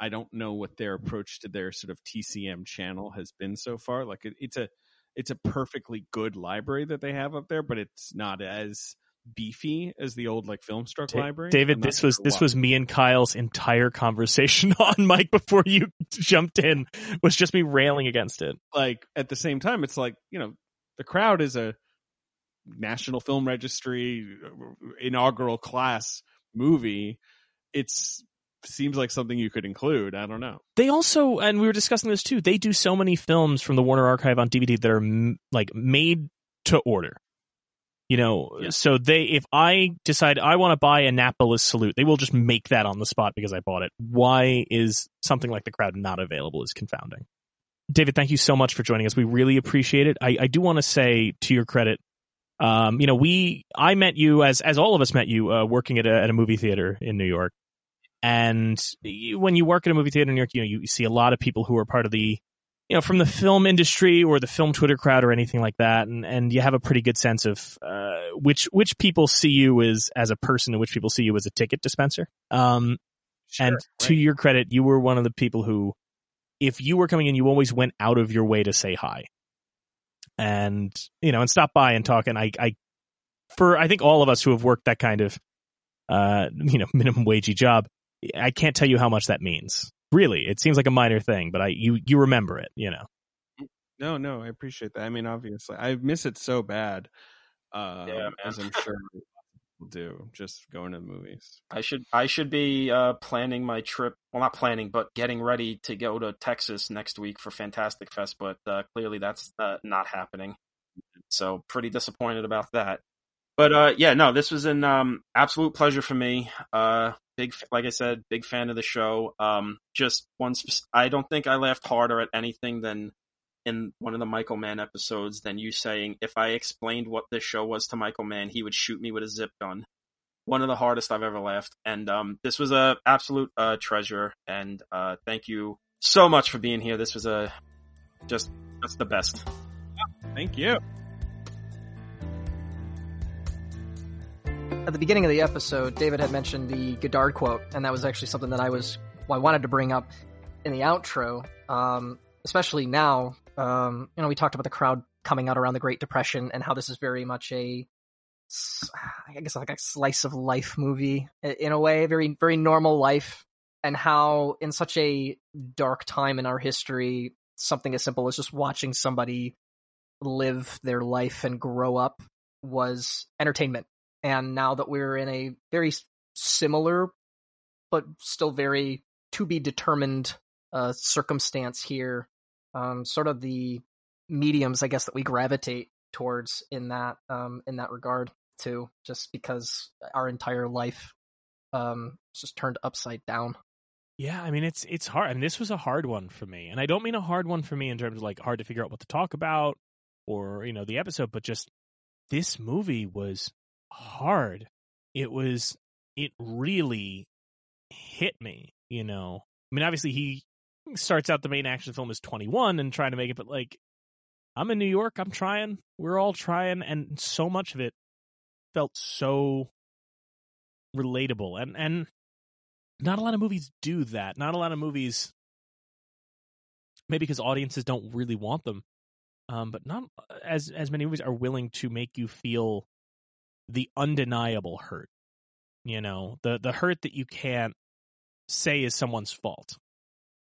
I don't know what their approach to their sort of TCM channel has been so far. Like it, it's a it's a perfectly good library that they have up there, but it's not as beefy as the old like Filmstruck Da- library. David, this was this was me and Kyle's entire conversation *laughs* on Mike before you *laughs* jumped in was just me railing against it. like at the same time it's like you know the crowd is a national film registry uh, inaugural class movie it's seems like something you could include i don't know They also, and we were discussing this too. They do so many films from the Warner Archive on DVD that are m- like made to order. You know, Yeah. so they, if I decide I want to buy Annapolis Salute, they will just make that on the spot because I bought it. Why is something like The Crowd not available is confounding. David, thank you so much for joining us. We really appreciate it. I, I do want to say, to your credit, um, you know, we, I met you as, as all of us met you, uh, working at a, at a movie theater in New York. And you, when you work in a movie theater in New York, you know you see a lot of people who are part of the you know, from the film industry or the film Twitter crowd or anything like that, and and you have a pretty good sense of uh, which which people see you as as a person and which people see you as a ticket dispenser. Um, Sure, and to your credit, you were one of the people who, if you were coming in, you always went out of your way to say hi, and you know, and stop by and talk. And I, I, for I think all of us who have worked that kind of, uh, you know, *laughs* minimum wagey job, I can't tell you how much that means. Really, it seems like a minor thing, but I, you, you remember it, you know. No, no, I appreciate that. I mean, obviously, I miss it so bad. Uh, Yeah, as I'm sure *laughs* people do, just going to the movies. I should I should be uh, planning my trip. Well, not planning, but getting ready to go to Texas next week for Fantastic Fest. But uh, clearly, that's uh, not happening. So pretty disappointed about that. But uh, yeah, no, this was an um, absolute pleasure for me. Uh, big, like I said, big fan of the show. Um, just once, I don't think I laughed harder at anything than in one of the Michael Mann episodes than you saying if I explained what this show was to Michael Mann, he would shoot me with a zip gun one of the hardest I've ever laughed. And um, this was a absolute uh, treasure. And uh, thank you so much for being here. This was a just just the best. Thank you. At the beginning of the episode, David had mentioned the Godard quote, and that was actually something that I was well, I wanted to bring up in the outro. Um, especially now, um, you know, we talked about the crowd coming out around the Great Depression and how this is very much a, I guess like a slice of life movie in a way, very very normal life, and how in such a dark time in our history, something as simple as just watching somebody live their life and grow up was entertainment. And now that we're in a very similar, but still very to be determined uh, circumstance here, um, sort of the mediums, I guess, that we gravitate towards in that um, in that regard too, just because our entire life um, is just turned upside down. Yeah, I mean it's it's hard, and this was a hard one for me. And I don't mean a hard one for me in terms of like hard to figure out what to talk about or you know the episode, but just this movie was hard. It was it really hit me. You know, I mean, obviously he starts out the main action film as 21 and trying to make it, but like I'm in New York, I'm trying. We're all trying, and so much of it felt so relatable and and not a lot of movies do that. Not a lot of movies, maybe because audiences don't really want them, um, but not as as many movies are willing to make you feel the undeniable hurt. You know, the the hurt that you can't say is someone's fault.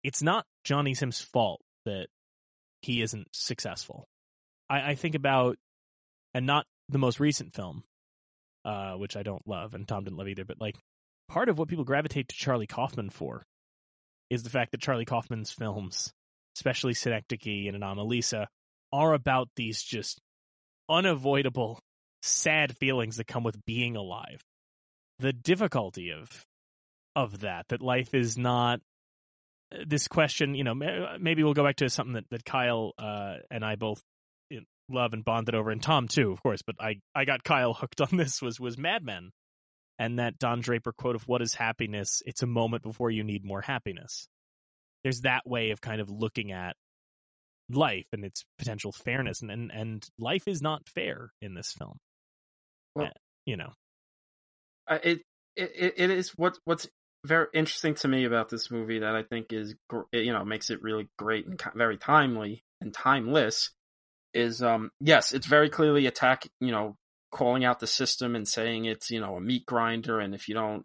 It's not Johnny Sims' fault that he isn't successful. I, I think about, and not the most recent film, uh, which I don't love, and Tom didn't love either, but like part of what people gravitate to Charlie Kaufman for is the fact that Charlie Kaufman's films, especially Synecdoche and Anomalisa, are about these just unavoidable, sad feelings that come with being alive. The difficulty of of that, that life is not this question, you know, maybe we'll go back to something that, that Kyle uh, and I both love and bonded over, and Tom too, of course. But I, I got Kyle *laughs* hooked on this was was Mad Men, and that Don Draper quote of "What is happiness? It's a moment before you need more happiness." There's that way of kind of looking at life and its potential fairness, and and, and life is not fair in this film. Well- Uh, you know, it, it it is what what's very interesting to me about this movie that I think is you know makes it really great and very timely and timeless is um yes it's very clearly attack you know calling out the system and saying it's you know a meat grinder and if you don't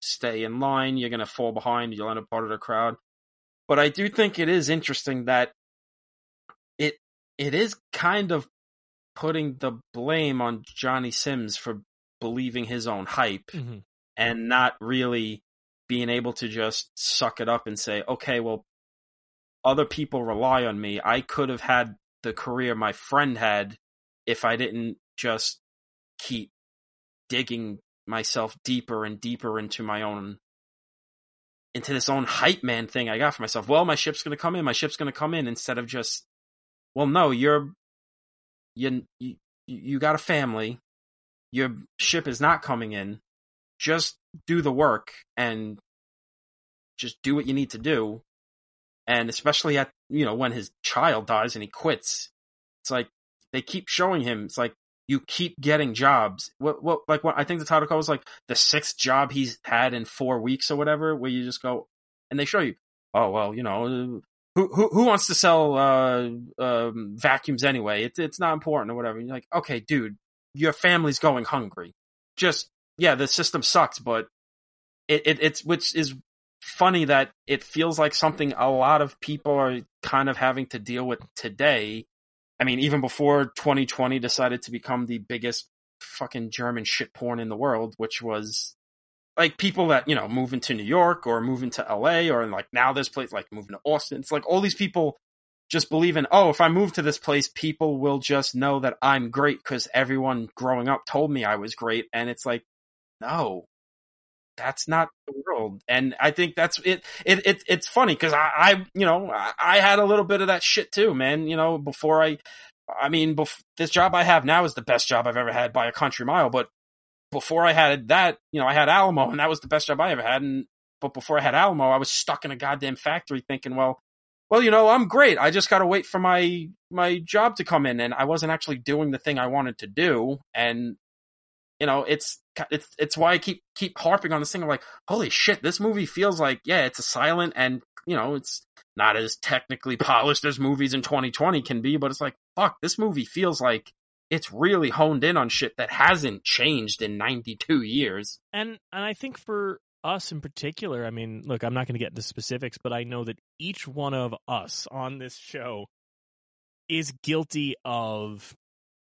stay in line you're gonna fall behind you'll end up part of the crowd. But I do think it is interesting that it it is kind of putting the blame on Johnny Sims for believing his own hype mm-hmm. and not really being able to just suck it up and say, okay, well, other people rely on me. I could have had the career my friend had if I didn't just keep digging myself deeper and deeper into my own into this own hype man thing I got for myself. Well, my ship's going to come in. My ship's going to come in instead of just well, no, you're you you you got a family. Your ship is not coming in. Just do the work and just do what you need to do. And especially at you know when his child dies and he quits, it's like they keep showing him. It's like you keep getting jobs. What what like what I think the title call was like the sixth job he's had in four weeks or whatever, where you just go and they show you. Oh well, you know who who wants to sell uh, um, vacuums anyway? It's it's not important or whatever. And you're like, okay, dude, your family's going hungry. Just yeah, the system sucks, but it, it it's which is funny that it feels like something a lot of people are kind of having to deal with today. I mean, even before 2020 decided to become the biggest fucking German shit porn in the world, which was like people that, you know, moving to New York or moving to LA or like now this place, like moving to Austin. It's like all these people just believe in, oh, if I move to this place, people will just know that I'm great because everyone growing up told me I was great. And it's like, no, that's not the world. And I think that's it. It, it it's funny because I, I, you know, I, I, had a little bit of that shit too, man. You know, before I, I mean, bef- this job I have now is the best job I've ever had by a country mile. But before I had that, you know, I had Alamo, and that was the best job I ever had. And but before I had Alamo, I was stuck in a goddamn factory, thinking, well, well, you know, I'm great. I just got to wait for my my job to come in, and I wasn't actually doing the thing I wanted to do. And you know, it's it's it's why I keep keep harping on this thing. I'm like, holy shit, this movie feels like yeah, it's a silent and you know, it's not as technically polished as movies in 2020 can be, but it's like fuck, this movie feels like it's really honed in on shit that hasn't changed in 92 years. And and I think for us in particular, I mean, look, I'm not going to get into specifics, but I know that each one of us on this show is guilty of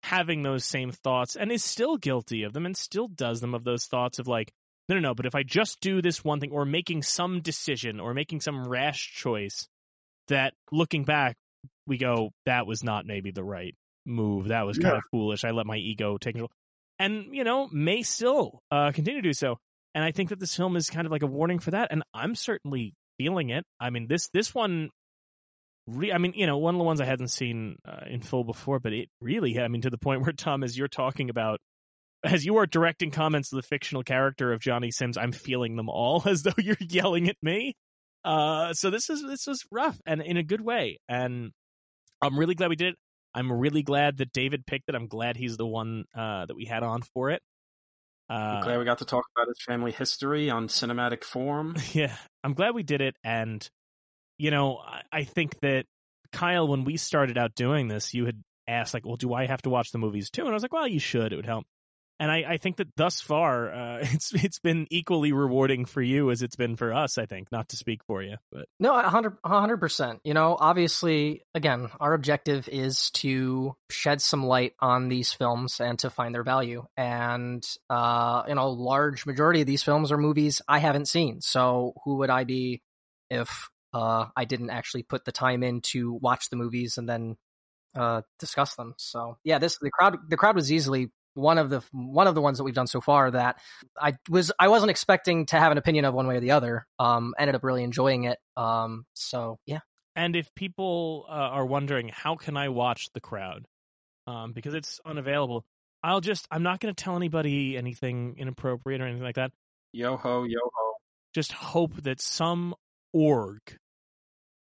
having those same thoughts and is still guilty of them and still does them of those thoughts of like, no, no, no, but if I just do this one thing or making some decision or making some rash choice that looking back, we go, that was not maybe the right move. That was kind yeah. of foolish. I let my ego take control. And, you know, may still uh, continue to do so. And I think that this film is kind of like a warning for that. And I'm certainly feeling it. I mean, this this one re- I mean, you know, one of the ones I hadn't seen uh, in full before, but it really, I mean, to the point *laughs* where Tom, as you're talking about, as you are directing comments to the fictional character of Johnny Sims, I'm feeling them all *laughs* as though you're yelling at me. Uh, so this is this is rough and in a good way, and I'm really glad we did it. I'm really glad that David picked it. I'm glad he's the one uh, that we had on for it. Uh, I'm glad we got to talk about his family history on cinematic form. *laughs* Yeah, I'm glad we did it, and you know, I think that Kyle, when we started out doing this, you had asked like, "Well, do I have to watch the movies too?" And I was like, "Well, you should. It would help." And I, I think that thus far, uh, *laughs* it's it's been equally rewarding for you as it's been for us. I think, not to speak for you, but no, hundred percent. You know, obviously, again, our objective is to shed some light on these films and to find their value. And uh, you know, large majority of these films are movies I haven't seen. So who would I be if uh, I didn't actually put the time in to watch the movies and then uh, discuss them. So yeah, this the crowd the crowd was easily one of the one of the ones that we've done so far that I was I wasn't expecting to have an opinion of one way or the other. Um, ended up really enjoying it. Um, so yeah. And if people uh, are wondering how can I watch the crowd, um, because it's unavailable, I'll just I'm not going to tell anybody anything inappropriate or anything like that. Yo ho, yo ho. Just hope that some org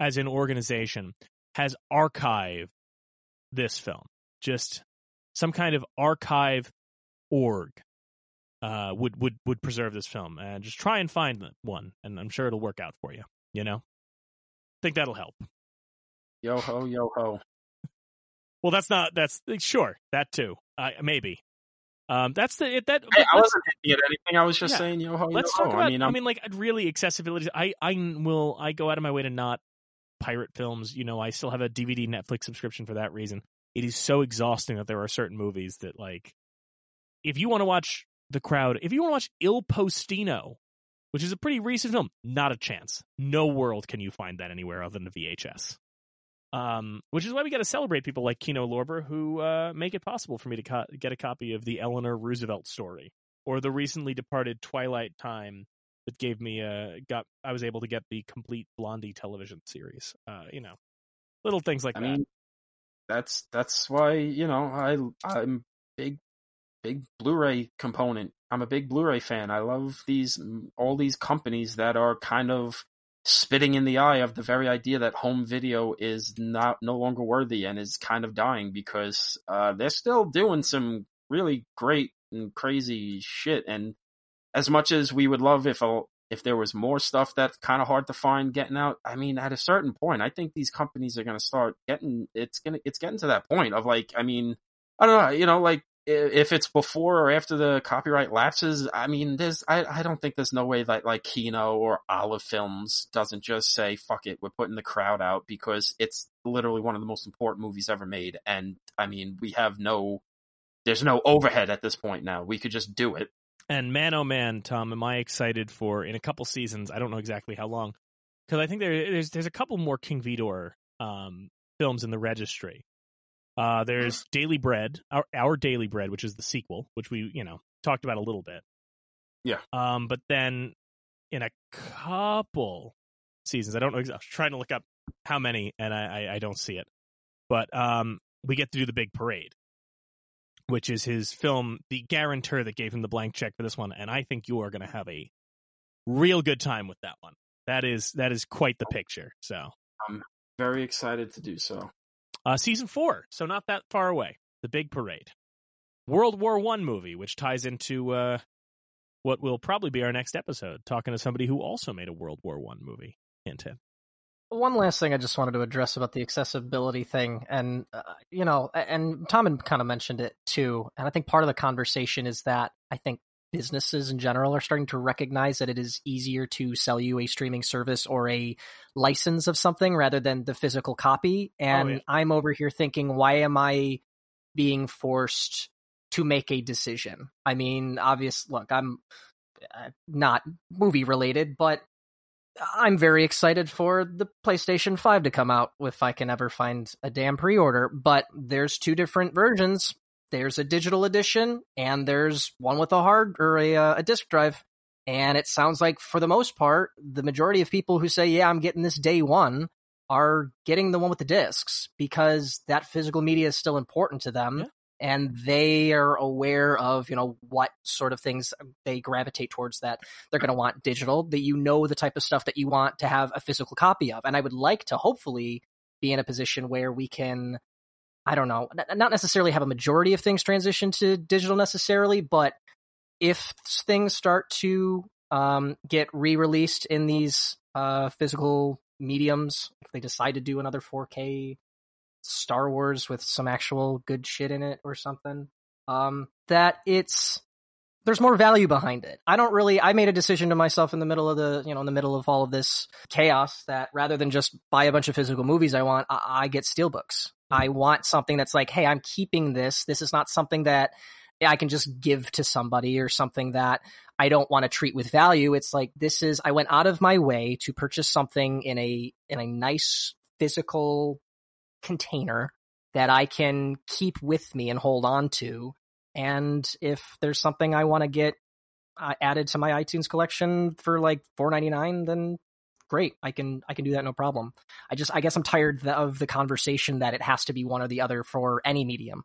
as an organization has archived this film. Just some kind of archive org uh, would would would preserve this film, and just try and find one, and I'm sure it'll work out for you. You know, think that'll help. Yo ho, yo ho. well, that's not that's sure that too. Uh, maybe um, that's the it, that. Hey, I wasn't hitting at anything. I was just yeah. saying yo ho. Let's yo talk ho. about. I mean, I'm, i mean, like really accessibility. I I will I go out of my way to not pirate films. You know, I still have a DVD Netflix subscription for that reason. It is so exhausting that there are certain movies that like, if you want to watch The Crowd, if you want to watch Il Postino, which is a pretty recent film, not a chance. No world can you find that anywhere other than the VHS. Um, which is why we got to celebrate people like Kino Lorber who uh, make it possible for me to co- get a copy of the Eleanor Roosevelt story or the recently departed Twilight Time that gave me a got I was able to get the complete Blondie television series. Uh, you know, little things like I that. Mean, that's that's why you know I I'm big big Blu-ray component. I'm a big Blu-ray fan. I love these all these companies that are kind of spitting in the eye of the very idea that home video is not no longer worthy and is kind of dying because uh, they're still doing some really great and crazy shit. And as much as we would love if a, if there was more stuff that's kind of hard to find getting out, I mean, at a certain point, I think these companies are going to start getting it's gonna it's getting to that point of like, I mean, I don't know, you know, like if it's before or after the copyright lapses, I mean, there's, I, I don't think there's no way that like Kino or Olive Films doesn't just say, fuck it, we're putting the crowd out because it's literally one of the most important movies ever made. And I mean, we have no, there's no overhead at this point now. We could just do it. And man, oh man, Tom, am I excited for in a couple seasons? I don't know exactly how long, because I think there, there's there's a couple more King Vidor um, films in the registry. Uh, there's *sighs* Daily Bread, our, our Daily Bread, which is the sequel, which we, you know, talked about a little bit. Yeah. Um, but then in a couple seasons, I don't know, I was trying to look up how many, and I, I, I don't see it. But um, we get to do the big parade, which is his film, the guarantor that gave him the blank check for this one, and I think you are going to have a real good time with that one. That is that is quite the picture. So I'm very excited to do so. Uh, season four, so not that far away. The Big Parade, World War One movie, which ties into uh, what will probably be our next episode, talking to somebody who also made a World War One movie. Hint, hint. One last thing I just wanted to address about the accessibility thing, and uh, you know, and Tom had kind of mentioned it too, and I think part of the conversation is that I think businesses in general are starting to recognize that it is easier to sell you a streaming service or a license of something rather than the physical copy. And Oh, yeah. I'm over here thinking, why am I being forced to make a decision? I mean, obvious, look, I'm uh, not movie related, but I'm very excited for the PlayStation 5 to come out if I can ever find a damn pre order. But there's two different versions there's a digital edition and there's one with a hard or a, uh, a disk drive. And it sounds like for the most part, the majority of people who say, yeah, I'm getting this day one are getting the one with the discs because that physical media is still important to them. Yeah. And they are aware of, you know, what sort of things they gravitate towards that they're going to want digital, that you know the type of stuff that you want to have a physical copy of. And I would like to hopefully be in a position where we can I don't know, not necessarily have a majority of things transition to digital necessarily, but if things start to um, get re-released in these uh, physical mediums, if they decide to do another 4K Star Wars with some actual good shit in it or something, um, that it's there's more value behind it. I don't really. I made a decision to myself in the middle of the, you know, in the middle of all of this chaos that rather than just buy a bunch of physical movies I want, I, I get steelbooks. I want something that's like, hey, I'm keeping this. This is not something that I can just give to somebody or something that I don't want to treat with value. It's like this is. I went out of my way to purchase something in a in a nice physical container that I can keep with me and hold on to and if there's something I want to get uh, added to my iTunes collection for like 4.99 then great I can I can do that no problem. I just I guess I'm tired of the conversation that it has to be one or the other for any medium.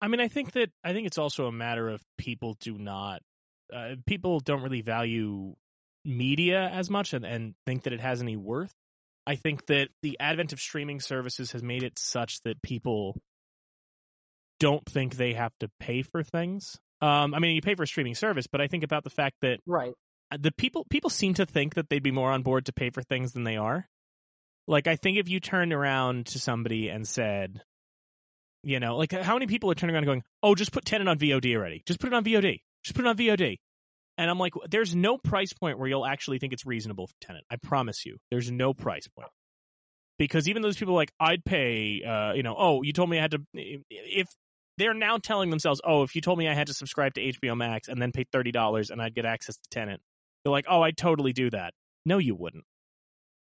I mean, I think that I think it's also a matter of people do not, uh, people don't really value media as much and, and think that it has any worth. I think that the advent of streaming services has made it such that people don't think they have to pay for things. Um, I mean, you pay for a streaming service, but I think about the fact that Right. the people people seem to think that they'd be more on board to pay for things than they are. Like I think if you turned around to somebody and said, you know, like how many people are turning around and going, "Oh, just put Tenet on VOD already. Just put it on VOD. Just put it on VOD." And I'm like, there's no price point where you'll actually think it's reasonable for Tenet. I promise you, there's no price point. Because even those people are like, I'd pay, uh, you know, oh, you told me I had to. If they're now telling themselves, oh, if you told me I had to subscribe to HBO Max and then pay thirty dollars and I'd get access to Tenet, they're like, oh, I'd totally do that. No, you wouldn't.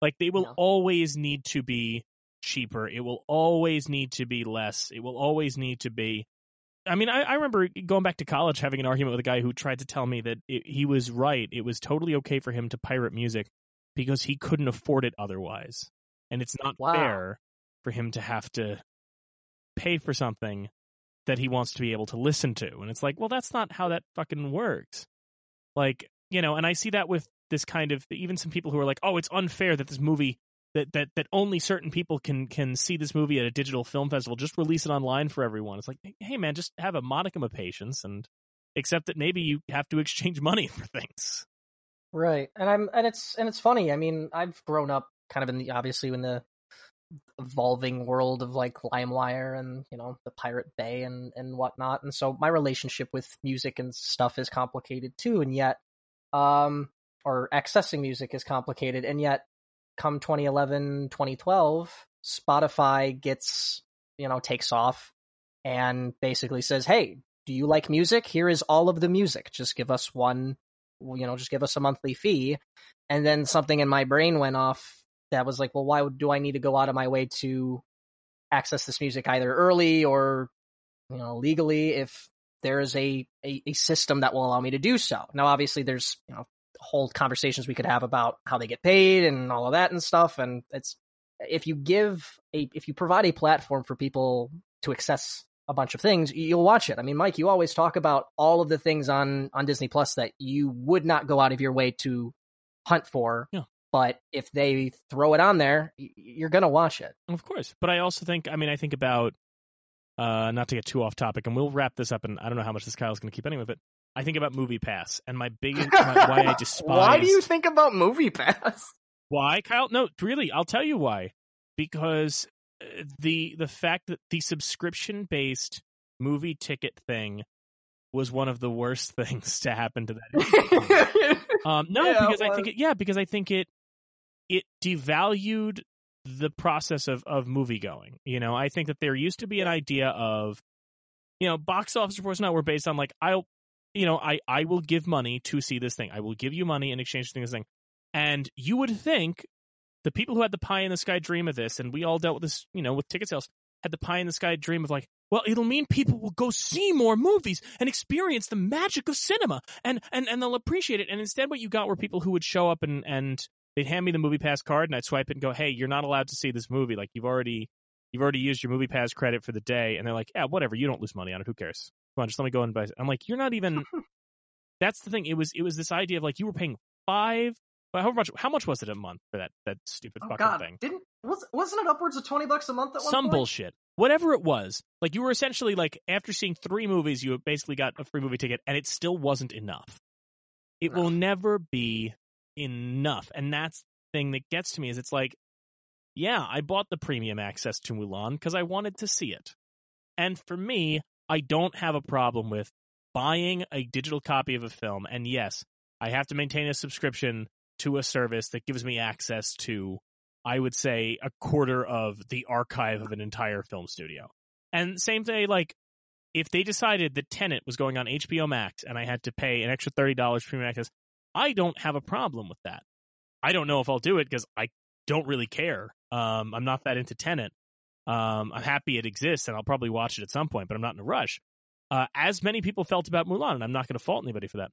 Like they will No. always need to be cheaper. It will always need to be less. It will always need to be. I mean, I, I remember going back to college having an argument with a guy who tried to tell me that it, he was right. It was totally okay for him to pirate music because he couldn't afford it otherwise, and it's not Wow. fair for him to have to pay for something that he wants to be able to listen to. And it's like, well, that's not how that fucking works. Like, you know, and I see that with this kind of even some people who are like, oh, it's unfair that this movie that that that only certain people can can see this movie at a digital film festival. Just release it online for everyone. It's like, hey man, just have a modicum of patience and accept that maybe you have to *laughs* exchange money for things. Right. And I'm and it's and it's funny. I mean, I've grown up kind of in the obviously in the evolving world of like LimeWire and you know the Pirate Bay and and whatnot, and so my relationship with music and stuff is complicated too, and yet, um, or accessing music is complicated, and yet, come 2011, 2012, Spotify gets you know takes off and basically says, hey, do you like music? Here is all of the music. Just give us one, you know, just give us a monthly fee. And then something in my brain went off that was like, well, why do I need to go out of my way to access this music either early or, you know, legally if there is a, a, a system that will allow me to do so. Now, obviously there's, you know, whole conversations we could have about how they get paid and all of that and stuff. And it's, if you give a, if you provide a platform for people to access a bunch of things, you'll watch it. I mean, Mike, you always talk about all of the things on on Disney Plus that you would not go out of your way to hunt for. Yeah. But if they throw it on there, you're gonna watch it. Of course. But I also think, I mean, I think about uh, not to get too off topic, and we'll wrap this up. And I don't know how much this Kyle's going to keep anyway, but I think about Movie Pass and my big my, why I despise. *laughs* Why do you think about Movie Pass? *laughs* Why, Kyle? No, really, I'll tell you why. Because uh, the the fact that the subscription based movie ticket thing was one of the worst *laughs* things to happen to that. um, no, Yeah, because I think it, yeah, because I think it it devalued the process of of movie going. You know, I think that there used to be an idea of, you know, box office reports now were based on like I'll, you know, I I will give money to see this thing. I will give you money in exchange for this thing, and you would think the people who had the pie in the sky dream of this, and we all dealt with this, you know, with ticket sales, had the pie in the sky dream of like, well, it'll mean people will go see more movies and experience the magic of cinema, and and and they'll appreciate it. And instead, what you got were people who would show up and and they'd hand me the movie pass card, and I'd swipe it and go, hey, you're not allowed to see this movie. Like you've already you've already used your movie pass credit for the day, and they're like, yeah, whatever, you don't lose money on it. Who cares? Come on, just let me go and buy. it." I'm like, you're not even. *laughs* That's the thing. It was it was this idea of like you were paying five. Well, how much? How much was it a month for that that stupid Oh fucking God, thing? didn't was wasn't it upwards of twenty bucks a month at one Some point? bullshit. Whatever it was, like you were essentially like after seeing three movies, you basically got a free movie ticket, and it still wasn't enough. It will never be enough, and that's the thing that gets to me. Is it's like, yeah, I bought the premium access to Mulan because I wanted to see it, and for me, I don't have a problem with buying a digital copy of a film, and yes, I have to maintain a subscription to a service that gives me access to I would say a quarter of the archive of an entire film studio. And same thing, like if they decided that Tenet was going on HBO Max and I had to pay an extra thirty dollars premium access, I don't have a problem with that. I don't know if I'll do it because I don't really care. Um, I'm not that into Tenet. Um, I'm happy it exists and I'll probably watch it at some point, but I'm not in a rush. Uh, as many people felt about Mulan, and I'm not going to fault anybody for that.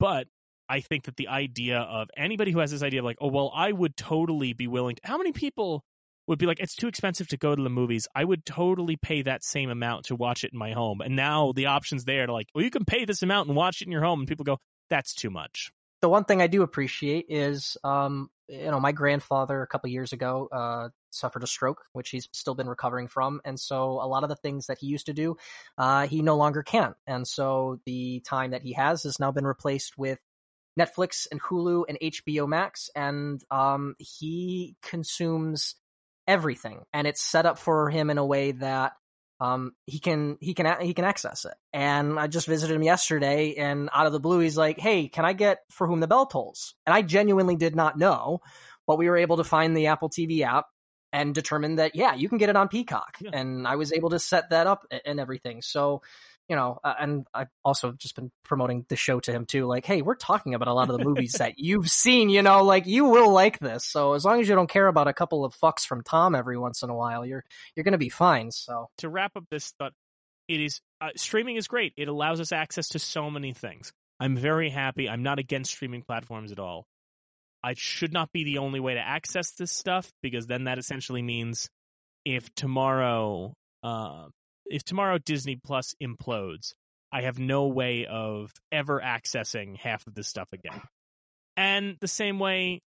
But I think that the idea of anybody who has this idea of like, oh, well, I would totally be willing to. How many people would be like, it's too expensive to go to the movies. I would totally pay that same amount to watch it in my home. And now the option's there to like, well, you can pay this amount and watch it in your home. And people go, that's too much. the one thing I do appreciate is, um, you know, my grandfather a couple years ago uh, suffered a stroke, which he's still been recovering from, and so a lot of the things that he used to do, uh, he no longer can, and so the time that he has has now been replaced with Netflix and Hulu and HBO Max, and um, he consumes everything, and it's set up for him in a way that um, he can he can he can access it. And I just visited him yesterday, and out of the blue, he's like, "Hey, can I get For Whom the Bell Tolls?" And I genuinely did not know, but we were able to find the Apple TV app and determine that yeah, you can get it on Peacock, Yeah. and I was able to set that up and everything. So. You know, uh, and I've also just been promoting the show to him too. Like, hey, we're talking about a lot of the movies that *laughs* you've seen. You know, like you will like this. So as long as you don't care about a couple of fucks from Tom every once in a while, you're you're gonna be fine. So to wrap up this thought, it is uh, streaming is great. It allows us access to so many things. I'm very happy. I'm not against streaming platforms at all. I should not be the only way to access this stuff because then that essentially means if tomorrow, uh, if tomorrow Disney Plus implodes, I have no way of ever accessing half of this stuff again. And the same way,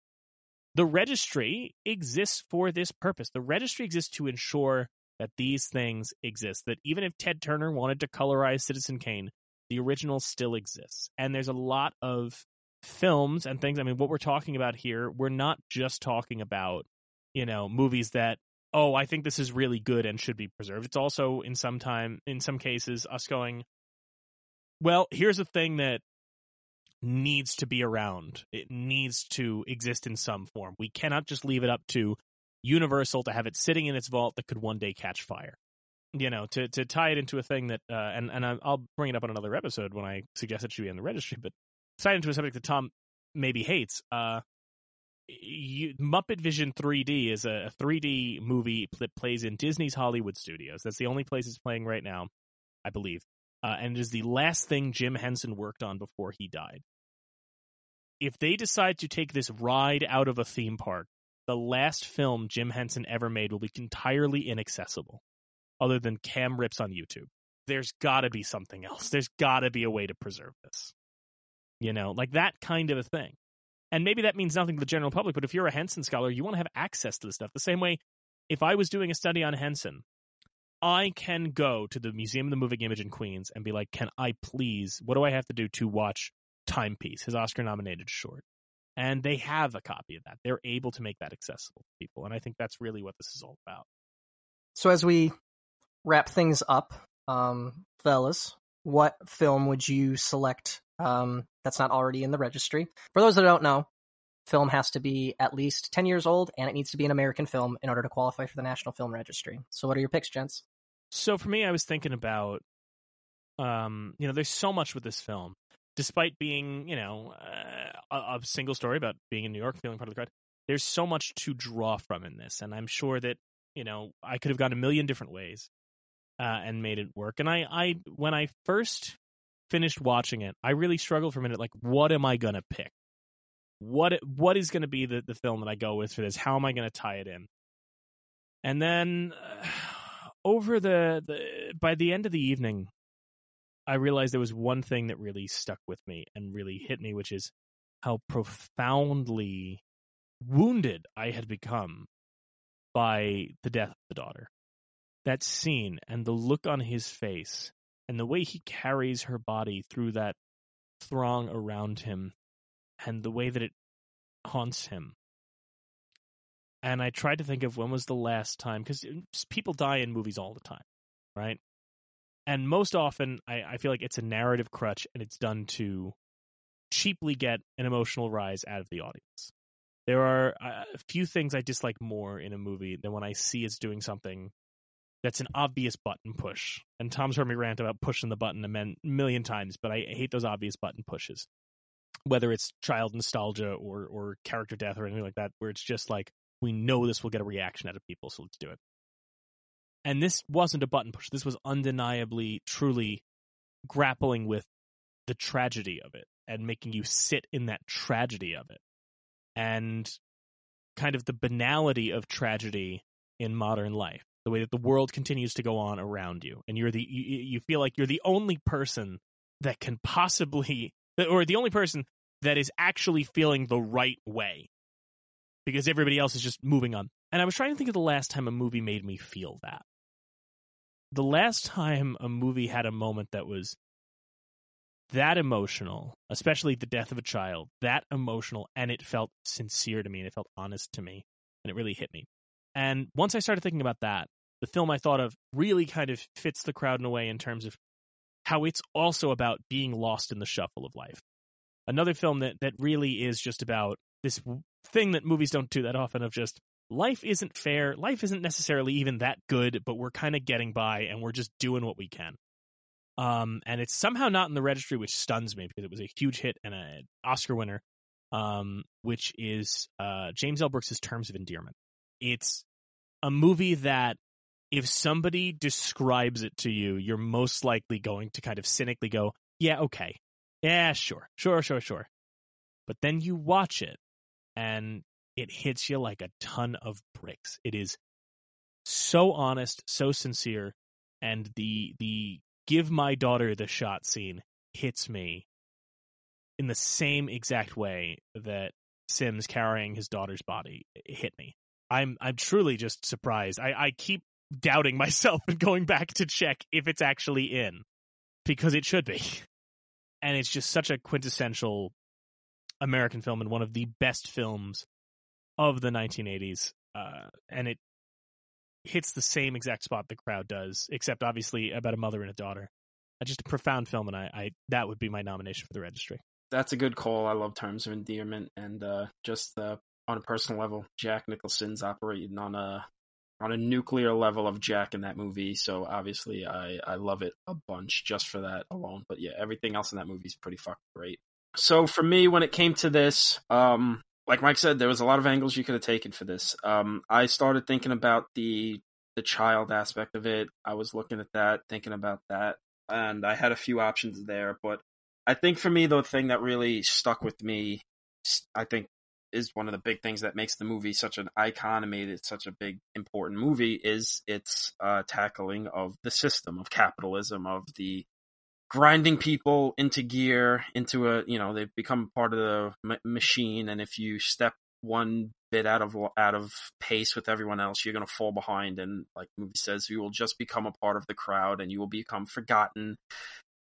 the registry exists for this purpose. The registry exists to ensure that these things exist. That even if Ted Turner wanted to colorize Citizen Kane, the original still exists. And there's a lot of films and things. I mean, what we're talking about here, we're not just talking about, you know, movies that, oh, I think this is really good and should be preserved. It's also in some time, in some cases, us going, well, here's a thing that needs to be around. It needs to exist in some form. We cannot just leave it up to Universal to have it sitting in its vault that could one day catch fire. You know, to to tie it into a thing that, uh, and and I'll bring it up on another episode when I suggest it should be in the registry. But tie it into a subject that Tom maybe hates. Uh, you, Muppet Vision 3D is a 3D movie that plays in Disney's Hollywood Studios. That's the only place it's playing right now, I believe. Uh, and it is the last thing Jim Henson worked on before he died. If they decide to take this ride out of a theme park the last film Jim Henson ever made will be entirely inaccessible, other than cam rips on YouTube. There's got to be something else. There's got to be a way to preserve this. You know, like that kind of a thing. And maybe that means nothing to the general public, but if you're a Henson scholar, you want to have access to this stuff. The same way, if I was doing a study on Henson, I can go to the Museum of the Moving Image in Queens and be like, can I please, what do I have to do to watch Timepiece, his Oscar nominated short? and they have a copy of that. They're able to make that accessible to people, and I think that's really what this is all about. So as we wrap things up, um, fellas, what film would you select um, that's not already in the registry? For those that don't know, film has to be at least 10 years old and it needs to be an American film in order to qualify for the National Film Registry. So what are your picks, gents? So for me, I was thinking about, um, you know, there's so much with this film despite being, you know, uh, a, a, single story about being in New York, feeling part of the crowd, there's so much to draw from in this. And I'm sure that, you know, I could have gone a million different ways uh, and made it work. And I, I, when I first finished watching it, I really struggled for a minute. Like, what am I to pick? What, what is to be the, the film that I go with for this? How am I to tie it in? And then uh, *sighs* over the, the, by the end of the evening, I realized there was one thing that really stuck with me and really hit me, which is how profoundly wounded I had become by the death of the daughter. That scene and the look on his face and the way he carries her body through that throng around him and the way that it haunts him. And I tried to think of when was the last time, because uh, people die in movies all the time, right? and most often I, I feel like it's a narrative crutch and it's done to cheaply get an emotional rise out of the audience. There are uh, a few things I dislike more in a movie than when I see it's doing something that's an obvious button push. And Tom's heard me rant about pushing the button a million times, but I hate those obvious button pushes. Whether it's child nostalgia or or character death or anything like that, where it's just like we know this will get a reaction out of people, so let's do it. And this wasn't a button push. This was undeniably, truly grappling with the tragedy of it and making you sit in that tragedy of it. And kind of the banality of tragedy in modern life. The way that the world continues to go on around you. And you're the, you, you feel like you're the only person that can possibly, *laughs* or the only person that is actually feeling the right way because everybody else is just moving on. And I was trying to think of the last time a movie made me feel that. The last time a movie had a moment that was that emotional, especially the death of a child, that emotional, and it felt sincere to me and it felt honest to me, and it really hit me. And once I started thinking about that, the film I thought of really kind of fits the crowd in a way in terms of how it's also about being lost in the shuffle of life. Another film that, that really is just about this thing that movies don't do that often of just life isn't fair. Life isn't necessarily even that good, but we're kind of getting by and we're just doing what we can. Um, and it's somehow not in the registry, which stuns me because it was a huge hit and an Oscar winner. Um, which is uh, James L. Brooks' Terms of Endearment. It's a movie that if somebody describes it to you, you're most likely going to kind of cynically go, "Yeah, okay, yeah, sure, sure, sure, sure." But then you watch it, and it hits you like a ton of bricks. It is so honest, so sincere, and the the give my daughter the shot scene hits me in the same exact way that Sims carrying his daughter's body hit me. I'm I'm truly just surprised. I, I keep doubting myself *laughs* and going back to check if it's actually in because it should be. And it's just such a quintessential American film and one of the best films of the 1980s. Uh, and it hits the same exact spot the crowd does, except obviously about a mother and a daughter. Uh, just a profound film, and I, I that would be my nomination for the registry. That's a good call. I love Terms of Endearment, and uh, just uh, on a personal level, Jack Nicholson's operating on a on a nuclear level of Jack in that movie. So obviously, I I love it a bunch just for that alone. But yeah, everything else in that movie is pretty fucking great. So for me, when it came to this, um, like Mike said, there was a lot of angles you could have taken for this. Um, I started thinking about the the child aspect of it. I was looking at that, thinking about that, and I had a few options there. But I think for me, the thing that really stuck with me, I think is one of the big things that makes the movie such an icon and made it such a big important movie is its uh, tackling of the system of capitalism of the grinding people into gear into a you know they've become part of the m- machine. And if you step one bit out of out of pace with everyone else you're going to fall behind. And like the movie says you will just become a part of the crowd and you will become forgotten.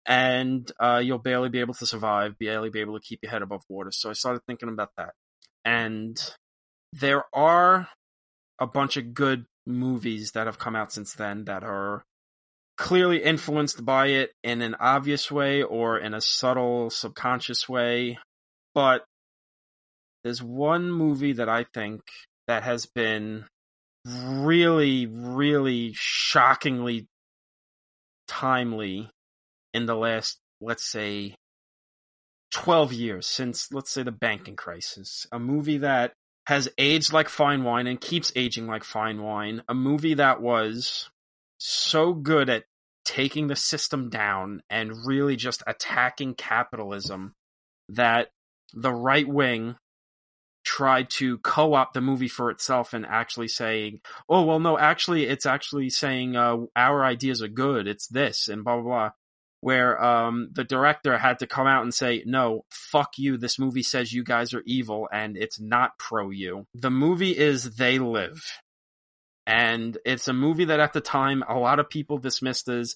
And uh, you'll barely be able to survive barely be able to keep your head above water. So i started thinking about that and there are a bunch of good movies that have come out since then that are clearly influenced by it in an obvious way or in a subtle subconscious way. But there's one movie that I think that has been really really shockingly timely in the last let's say 12 years since, let's say, the banking crisis. A movie that has aged like fine wine and keeps aging like fine wine. A movie that was so good at taking the system down and really just attacking capitalism that the right wing tried to co-opt the movie for itself and actually saying, "Oh well, no, actually, it's actually saying uh, our ideas are good. It's this and blah blah blah." Where um, the director had to come out and say, "No, fuck you. This movie says you guys are evil, and it's not pro you." The movie is They Live, and it's a movie that at the time a lot of people dismissed as,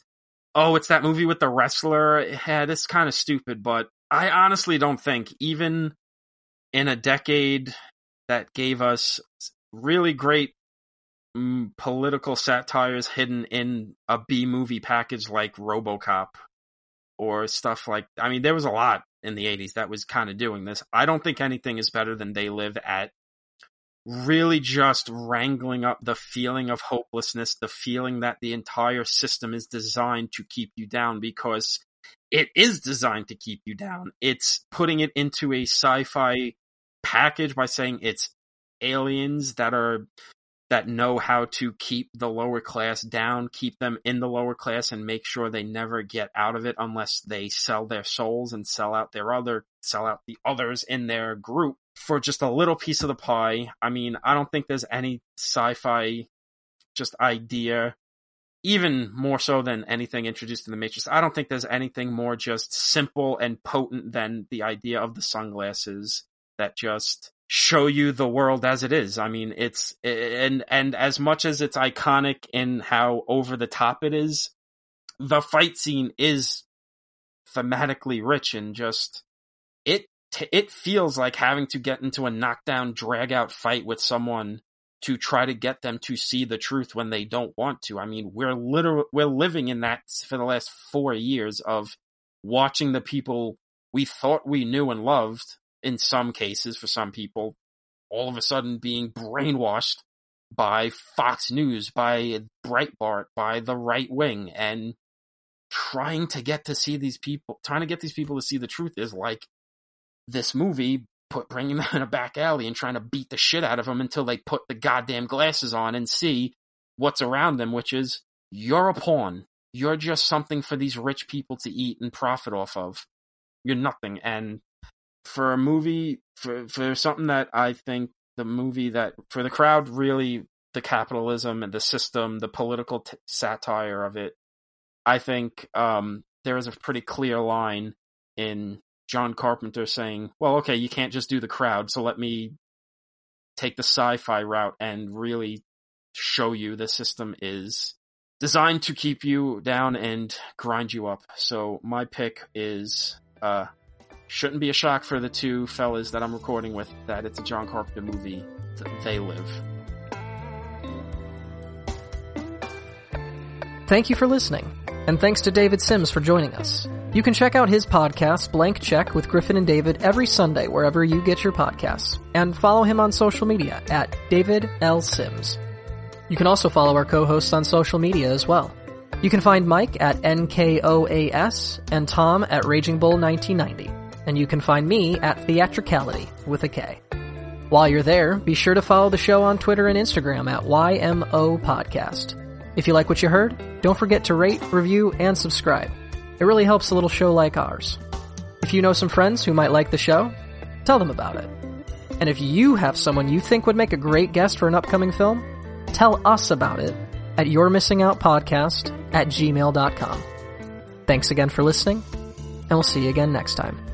"Oh, it's that movie with the wrestler." Yeah, this kind of stupid, but I honestly don't think even in a decade that gave us really great mm, political satires hidden in a B movie package like RoboCop or stuff like I mean there was a lot in the 80s that was kind of doing this. I don't think anything is better than they live at really just wrangling up the feeling of hopelessness, the feeling that the entire system is designed to keep you down because it is designed to keep you down. It's putting it into a sci-fi package by saying it's aliens that are that know how to keep the lower class down, keep them in the lower class and make sure they never get out of it unless they sell their souls and sell out their other, sell out the others in their group for just a little piece of the pie. I mean, I don't think there's any sci-fi just idea even more so than anything introduced in the Matrix. I don't think there's anything more just simple and potent than the idea of the sunglasses that just show you the world as it is. I mean, it's and and as much as it's iconic in how over the top it is, the fight scene is thematically rich and just it it feels like having to get into a knockdown drag out fight with someone to try to get them to see the truth when they don't want to. I mean, we're literally we're living in that for the last 4 years of watching the people we thought we knew and loved in some cases for some people, all of a sudden being brainwashed by Fox News, by Breitbart, by the right wing, and trying to get to see these people, trying to get these people to see the truth is like this movie, put bringing *laughs* them in a back alley and trying to beat the shit out of them until they put the goddamn glasses on and see what's around them, which is you're a pawn. You're just something for these rich people to eat and profit off of. You're nothing. And for a movie for for something that I think the movie that for the crowd really the capitalism and the system, the political t- satire of it, I think um, there is a pretty clear line in John Carpenter saying, well, okay, you can't just do the crowd, so let me take the sci-fi route and really show you the system is designed to keep you down and grind you up. So my pick is, uh, shouldn't be a shock for the two fellas that I'm recording with that it's a John Carpenter movie. They live. Thank you for listening, and thanks to David Sims for joining us. You can check out his podcast, Blank Check with Griffin and David, every Sunday wherever you get your podcasts, and follow him on social media at David L. Sims. You can also follow our co-hosts on social media as well. You can find Mike at NKOAS and Tom at Raging Bull 1990, and you can find me at Theatricality with a K. While you're there, be sure to follow the show on Twitter and Instagram at YMO Podcast. If you like what you heard, don't forget to rate, review, and subscribe. It really helps a little show like ours. If you know some friends who might like the show, tell them about it. And if you have someone you think would make a great guest for an upcoming film, tell us about it at You're Missing Out Podcast at gmail.com. Thanks again for listening, and we'll see you again next time.